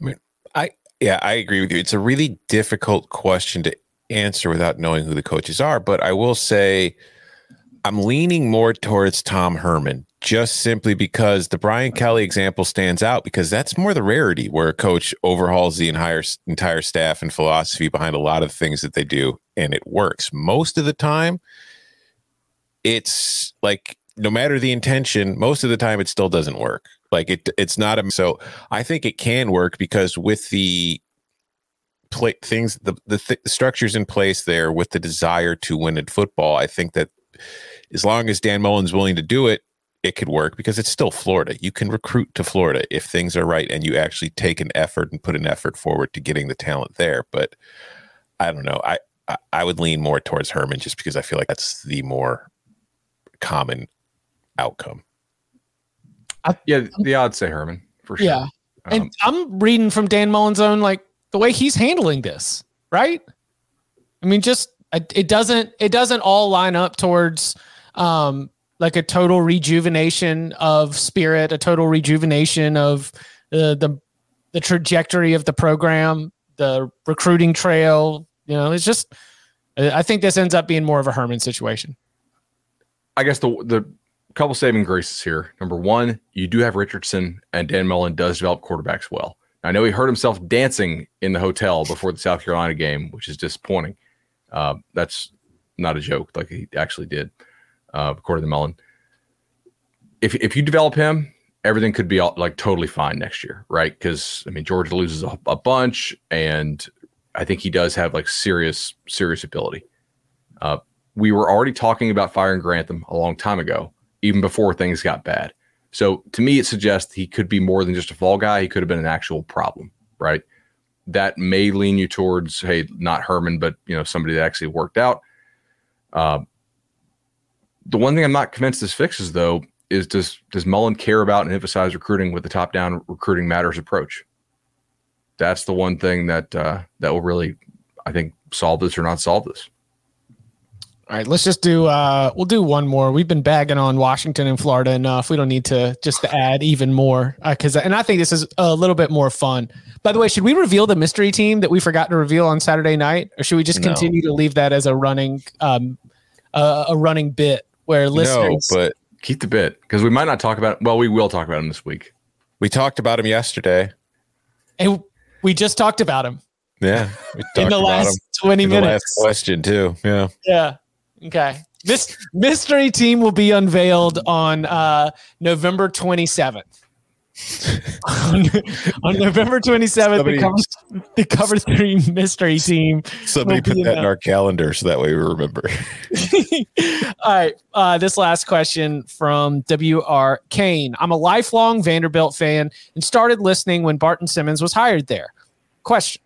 I mean, I yeah, I agree with you. It's a really difficult question to answer without knowing who the coaches are. But I will say I'm leaning more towards Tom Herman just simply because the Brian Kelly example stands out because that's more the rarity where a coach overhauls the entire entire staff and philosophy behind a lot of things that they do and it works. Most of the time it's like no matter the intention, most of the time it still doesn't work. Like it, it's not a. So I think it can work because with the play things, the the, th- structures in place there, with the desire to win at football, I think that as long as Dan Mullen's willing to do it, it could work because it's still Florida. You can recruit to Florida if things are right and you actually take an effort and put an effort forward to getting the talent there. But I don't know. I I, I would lean more towards Herman just because I feel like that's the more common outcome. I, yeah, the odds say Herman for sure. Yeah, um, and I'm reading from Dan Mullen's own like the way he's handling this, right? I mean, just it doesn't it doesn't all line up towards um like a total rejuvenation of spirit, a total rejuvenation of uh, the the trajectory of the program, the recruiting trail. You know, it's just I think this ends up being more of a Herman situation. I guess the the couple saving graces here. Number one, you do have Richardson, and Dan Mullen does develop quarterbacks well. I know he hurt himself dancing in the hotel before the South Carolina game, which is disappointing. Uh, that's not a joke, like he actually did, uh, according to Mullen. If if you develop him, everything could be all, like totally fine next year, right? Because I mean, Georgia loses a, a, bunch, and I think he does have like serious serious ability. Uh, we were already talking about firing Grantham a long time ago even before things got bad. So to me, it suggests he could be more than just a fall guy. He could have been an actual problem, right? That may lean you towards, hey, not Herman, but you know somebody that actually worked out. Uh, the one thing I'm not convinced this fixes, though, is does does Mullen care about and emphasize recruiting with the top down recruiting matters approach? That's the one thing that uh, that will really, I think, solve this or not solve this. All right, let's just do uh we'll do one more. We've been bagging on Washington and Florida enough. We don't need to just to add even more uh, cuz and I think this is a little bit more fun. By the way, should we reveal the mystery team that we forgot to reveal on Saturday night or should we just no. continue to leave that as a running um uh, a running bit where listeners No, but keep the bit cuz we might not talk about It. well, we will talk about him this week. We talked about him yesterday. And we just talked about him. Yeah. in the last him. 20 in minutes. last question too. Yeah. Yeah. Okay. This mystery team will be unveiled on uh, November 27th. on, on, November 27th, somebody, the, cover, the cover three mystery team. Somebody put that in our calendar so that way we remember. All right. Uh, this last question from W.R. Kane. I'm a lifelong Vanderbilt fan and started listening when Barton Simmons was hired there. Question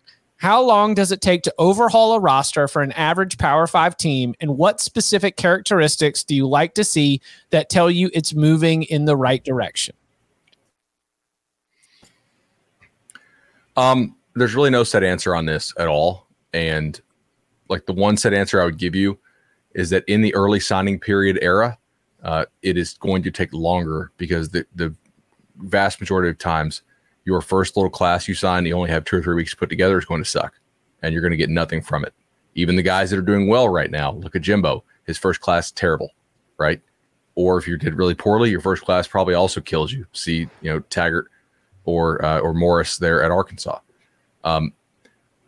how long does it take to overhaul a roster for an average Power Five team? And what specific characteristics do you like to see that tell you it's moving in the right direction? Um, there's really no set answer on this at all. And like the one set answer I would give you is that in the early signing period era, uh, it is going to take longer because the, the vast majority of times, your first little class you sign, you only have two or three weeks to put together, is going to suck, and you're going to get nothing from it. Even the guys that are doing well right now, look at Jimbo. His first class terrible, right? Or if you did really poorly, your first class probably also kills you. See, you know, Taggart or uh, or Morris there at Arkansas. Um,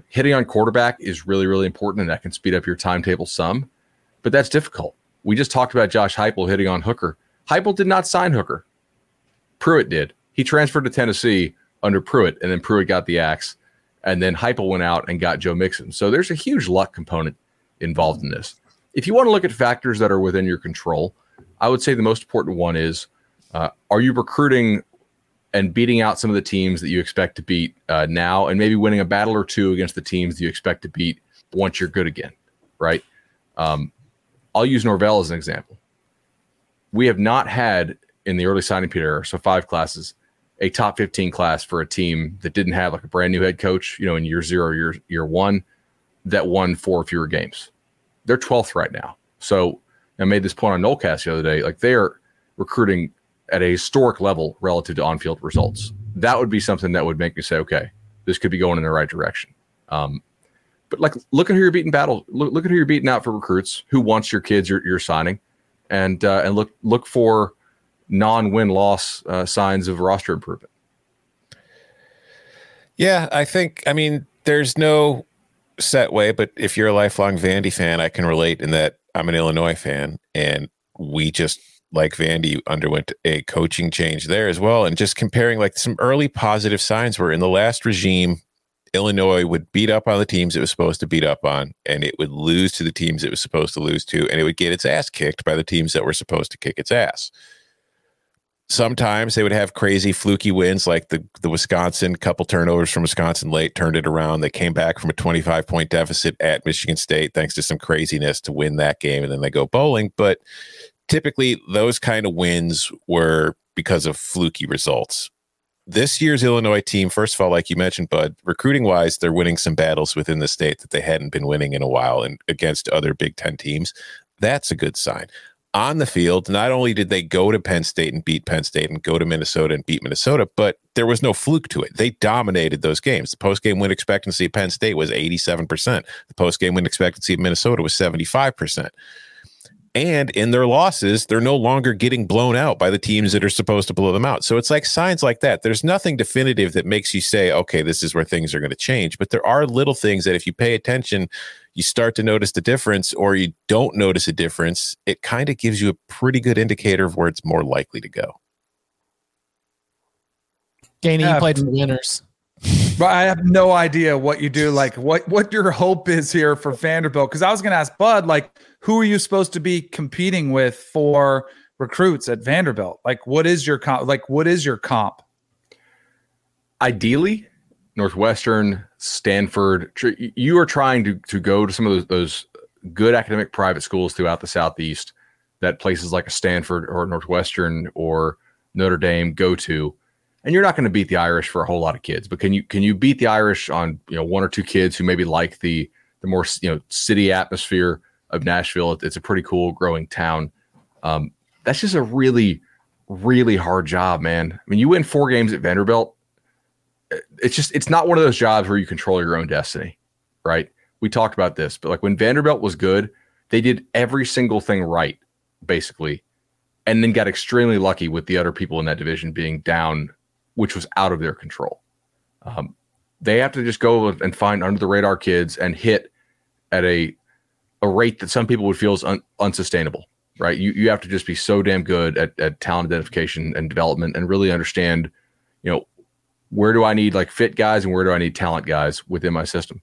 hitting on quarterback is really really important, and that can speed up your timetable some, but that's difficult. We just talked about Josh Heupel hitting on Hooker. Heupel did not sign Hooker. Pruitt did. He transferred to Tennessee under Pruitt, and then Pruitt got the axe, and then Heupel went out and got Joe Milton. So there's a huge luck component involved in this. If you want to look at factors that are within your control, I would say the most important one is: uh, Are you recruiting and beating out some of the teams that you expect to beat uh, now, and maybe winning a battle or two against the teams that you expect to beat once you're good again, right? Um, I'll use Norvell as an example. We have not had in the early signing period so five classes, a top 15 class for a team that didn't have like a brand new head coach, you know, in year zero, year year one, that won four fewer games. They're 12th right now. So I made this point on Nolecast the other day. Like they are recruiting at a historic level relative to on-field results. That would be something that would make me say, okay, this could be going in the right direction. Um, but like, look at who you're beating battle. Look, look at who you're beating out for recruits. Who wants your kids you're, you're signing, and uh, and look look for non-win loss uh, signs of roster improvement. Yeah, I think. I mean, there's no set way, but if you're a lifelong Vandy fan, I can relate in that I'm an Illinois fan, and we just like Vandy underwent a coaching change there as well. And just comparing like some early positive signs were in the last regime, Illinois would beat up on the teams it was supposed to beat up on, and it would lose to the teams it was supposed to lose to, and it would get its ass kicked by the teams that were supposed to kick its ass. Sometimes they would have crazy fluky wins, like the the Wisconsin couple turnovers from Wisconsin late turned it around. They came back from a 25 point deficit at Michigan State thanks to some craziness to win that game, and then they go bowling. But typically those kind of wins were because of fluky results. This year's Illinois team, first of all, like you mentioned, Bud, recruiting wise, they're winning some battles within the state that they hadn't been winning in a while and against other Big Ten teams. That's a good sign. On the field, not only did they go to Penn State and beat Penn State and go to Minnesota and beat Minnesota, but there was no fluke to it. They dominated those games. The post game win expectancy at Penn State was 87%. The post game win expectancy at Minnesota was 75%. And in their losses, they're no longer getting blown out by the teams that are supposed to blow them out. So it's like signs like that. There's nothing definitive that makes you say, okay, this is where things are going to change. But there are little things that if you pay attention, you start to notice the difference or you don't notice a difference. It kind of gives you a pretty good indicator of where it's more likely to go. Danny, Yeah. you played for the winners. But I have no idea what you do, like what what your hope is here for Vanderbilt. Because I was going to ask Bud, like, who are you supposed to be competing with for recruits at Vanderbilt? Like, what is your comp? Like, what is your comp? ideally northwestern stanford you are trying to, to go to some of those, those good academic private schools throughout the southeast that places like a stanford or northwestern or notre dame go to and you're not going to beat the irish for a whole lot of kids but can you can you beat the irish on you know one or two kids who maybe like the the more you know city atmosphere of nashville? It's a pretty cool growing town. Um, that's just a really really hard job man. I mean you win four games at vanderbilt it's just it's not one of those jobs where you control your own destiny, right? We talked about this, but like when Vanderbilt was good, they did every single thing right, basically, and then got extremely lucky with the other people in that division being down, which was out of their control. Um, they have to just go and find under the radar kids and hit at a a rate that some people would feel is un, unsustainable, right? You you have to just be so damn good at, at talent identification and development and really understand, you know, where do I need like fit guys and where do I need talent guys within my system?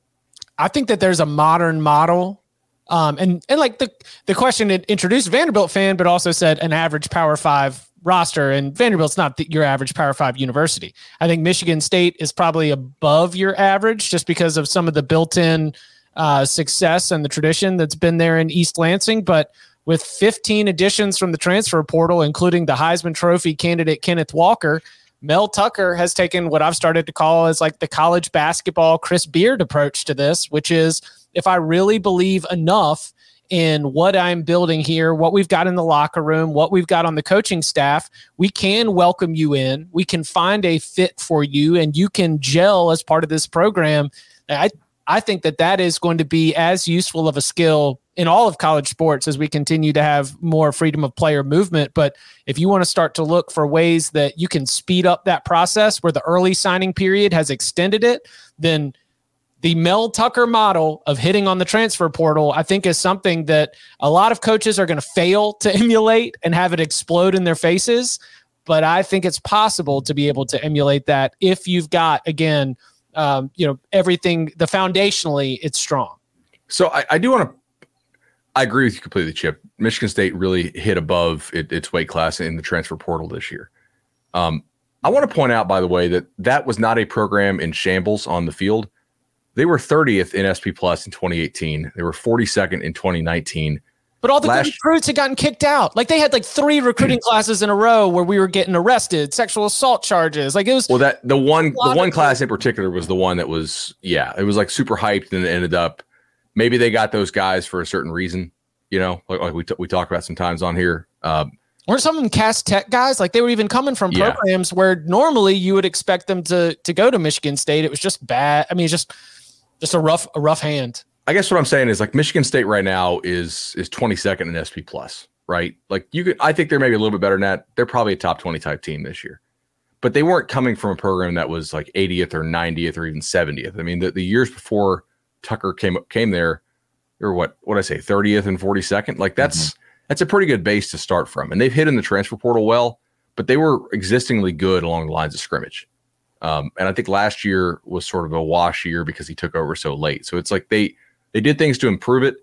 I think that there's a modern model. Um, and and like the the question it introduced Vanderbilt fan, but also said an average Power Five roster, and Vanderbilt's not the, your average Power Five university. I think Michigan State is probably above your average just because of some of the built-in uh, success and the tradition that's been there in East Lansing. But with 15 additions from the transfer portal, including the Heisman Trophy candidate Kenneth Walker, Mel Tucker has taken what I've started to call as like the college basketball Chris Beard approach to this, which is if I really believe enough in what I'm building here, what we've got in the locker room, what we've got on the coaching staff, we can welcome you in. We can find a fit for you and you can gel as part of this program. I I think that that is going to be as useful of a skill in all of college sports as we continue to have more freedom of player movement. But if you want to start to look for ways that you can speed up that process where the early signing period has extended it, then the Mel Tucker model of hitting on the transfer portal, I think, is something that a lot of coaches are going to fail to emulate and have it explode in their faces. But I think it's possible to be able to emulate that if you've got, again, um, you know, everything, the foundationally, it's strong. So I, I do want to, I agree with you completely, Chip. Michigan State really hit above it, its weight class in the transfer portal this year. Um, I want to point out, by the way, that that was not a program in shambles on the field. They were 30th in SP Plus in 2018. They were 42nd in 2019. But all the Last, recruits had gotten kicked out. Like they had like three recruiting classes in a row where we were getting arrested, sexual assault charges. Like it was well that the one the one class in particular was the one that was yeah it was like super hyped and it ended up maybe they got those guys for a certain reason. You know, like, like we t- we talk about sometimes on here. Um, Weren't some of them Cass Tech guys? Like they were even coming from programs yeah. where normally you would expect them to to go to Michigan State. It was just bad. I mean, just just a rough a rough hand. I guess what I'm saying is like Michigan State right now is is 22nd in SP plus, right? Like you could I think they're maybe a little bit better than that. They're probably a top 20 type team this year. But they weren't coming from a program that was like 80th or 90th or even 70th. I mean, the, the years before Tucker came came there, or what what I say, 30th and 42nd. Like that's mm-hmm. that's a pretty good base to start from. And they've hit in the transfer portal well, but they were existingly good along the lines of scrimmage. Um, and I think last year was sort of a wash year because he took over so late. So it's like they they did things to improve it.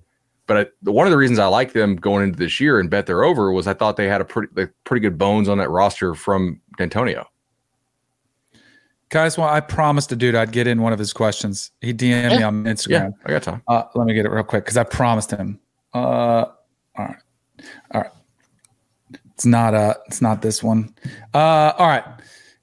But I, one of the reasons I like them going into this year and bet they're over was I thought they had a pretty pretty good bones on that roster from Dantonio. Guys, well, I promised a dude I'd get in one of his questions. He DM'd yeah. me on Instagram. Yeah, I got time. Uh, let me get it real quick because I promised him. Uh, all right, all right. It's not uh, it's not this one. Uh, all right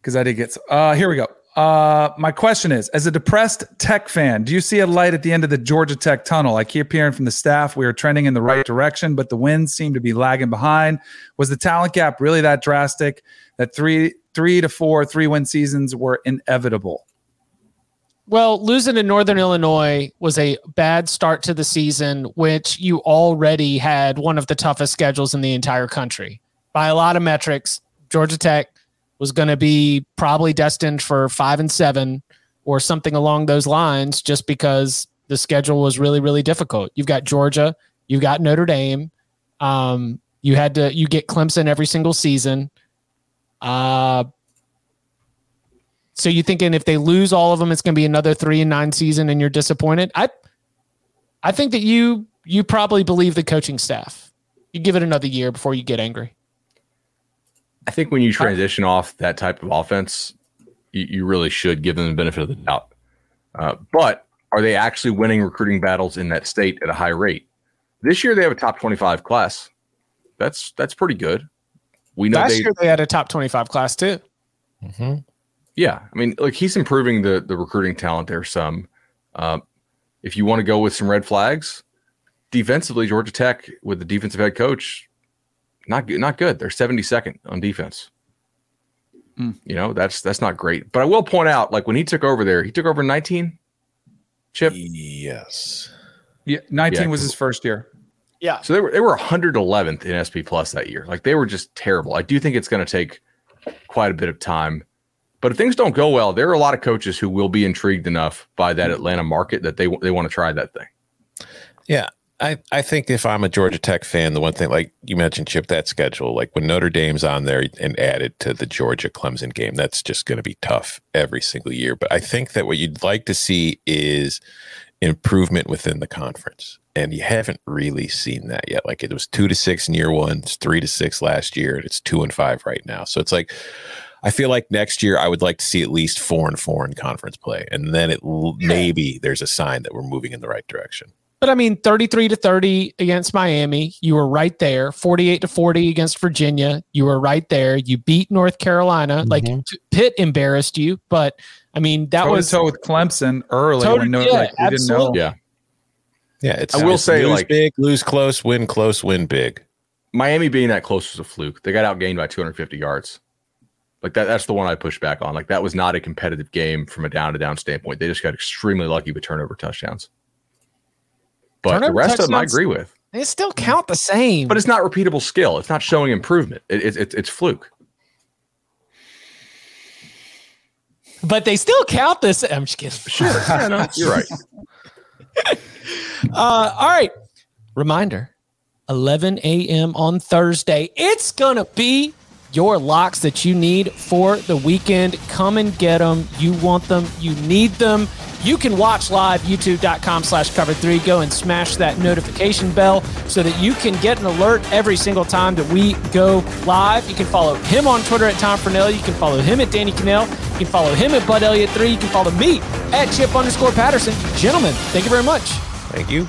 because I did get. Uh, here we go. Uh, my question is: As a depressed Tech fan, do you see a light at the end of the Georgia Tech tunnel? I keep hearing from the staff we are trending in the right direction, but the wins seem to be lagging behind. Was the talent gap really that drastic that three three to four three win seasons were inevitable? Well, losing to Northern Illinois was a bad start to the season, which you already had one of the toughest schedules in the entire country by a lot of metrics. Georgia Tech was going to be probably destined for five and seven or something along those lines just because the schedule was really, really difficult. You've got Georgia, you've got Notre Dame. Um, you had to, you get Clemson every single season. Uh, so you thinking if they lose all of them, it's going to be another three and nine season, and you're disappointed? I, I think that you you probably believe the coaching staff. You give it another year before you get angry. I think when you transition off that type of offense, you, you, really should give them the benefit of the doubt. Uh, but are they actually winning recruiting battles in that state at a high rate? This year they have a top twenty-five class. That's that's pretty good. We know last they, year they had a top twenty-five class too. Mm-hmm. Yeah, I mean, like he's improving the the recruiting talent there some. Uh, if you want to go with some red flags, defensively, Georgia Tech with the defensive head coach not good. Not good. They're 72nd on defense. Mm. You know, that's that's not great. But I will point out, like when he took over there, he took over 19. Chip. Yes. Yeah, 19 yeah. was his first year. Yeah. So they were they were 111th in SP Plus that year. Like they were just terrible. I do think it's going to take quite a bit of time. But if things don't go well, there are a lot of coaches who will be intrigued enough by that Atlanta market that they they want to try that thing. Yeah, I, I think if I'm a Georgia Tech fan, the one thing, like you mentioned, Chip, that schedule, like when Notre Dame's on there and added to the Georgia Clemson game, that's just going to be tough every single year. But I think that what you'd like to see is improvement within the conference. And you haven't really seen that yet. Like it was two to six in year one, it's three to six last year, and it's two and five right now. So it's like, I feel like next year I would like to see at least four and four in conference play. And then it maybe there's a sign that we're moving in the right direction. But I mean, 33 to 30 against Miami, you were right there. 48 to 40 against Virginia, you were right there. You beat North Carolina. Mm-hmm. Like Pitt embarrassed you, but I mean, that toe was toe with Clemson early when no, yeah, like, we didn't know. Yeah. Yeah, it's. I will it's say, lose like- big, lose close, win close, win big. Miami being that close was a fluke. They got outgained by 250 yards. Like that, that's the one I push back on. Like that was not a competitive game from a down to down standpoint. They just got extremely lucky with turnover touchdowns. But the rest of them I agree with. They still count the same. But it's not repeatable skill. It's not showing improvement. It, it, it's it's fluke. but they still count this. I'm just kidding. Sure. yeah, no, you're right. Uh, all right. Reminder 11 a.m. on Thursday. It's going to be your locks that you need for the weekend. Come and get them. You want them. You need them. You can watch live, youtube.com slash cover three. Go and smash that notification bell so that you can get an alert every single time that we go live. You can follow him on Twitter at Tom Fornelli. You can follow him at Danny Kanell. You can follow him at Bud Elliott 3. You can follow me at Chip underscore Patterson. Gentlemen, thank you very much. Thank you.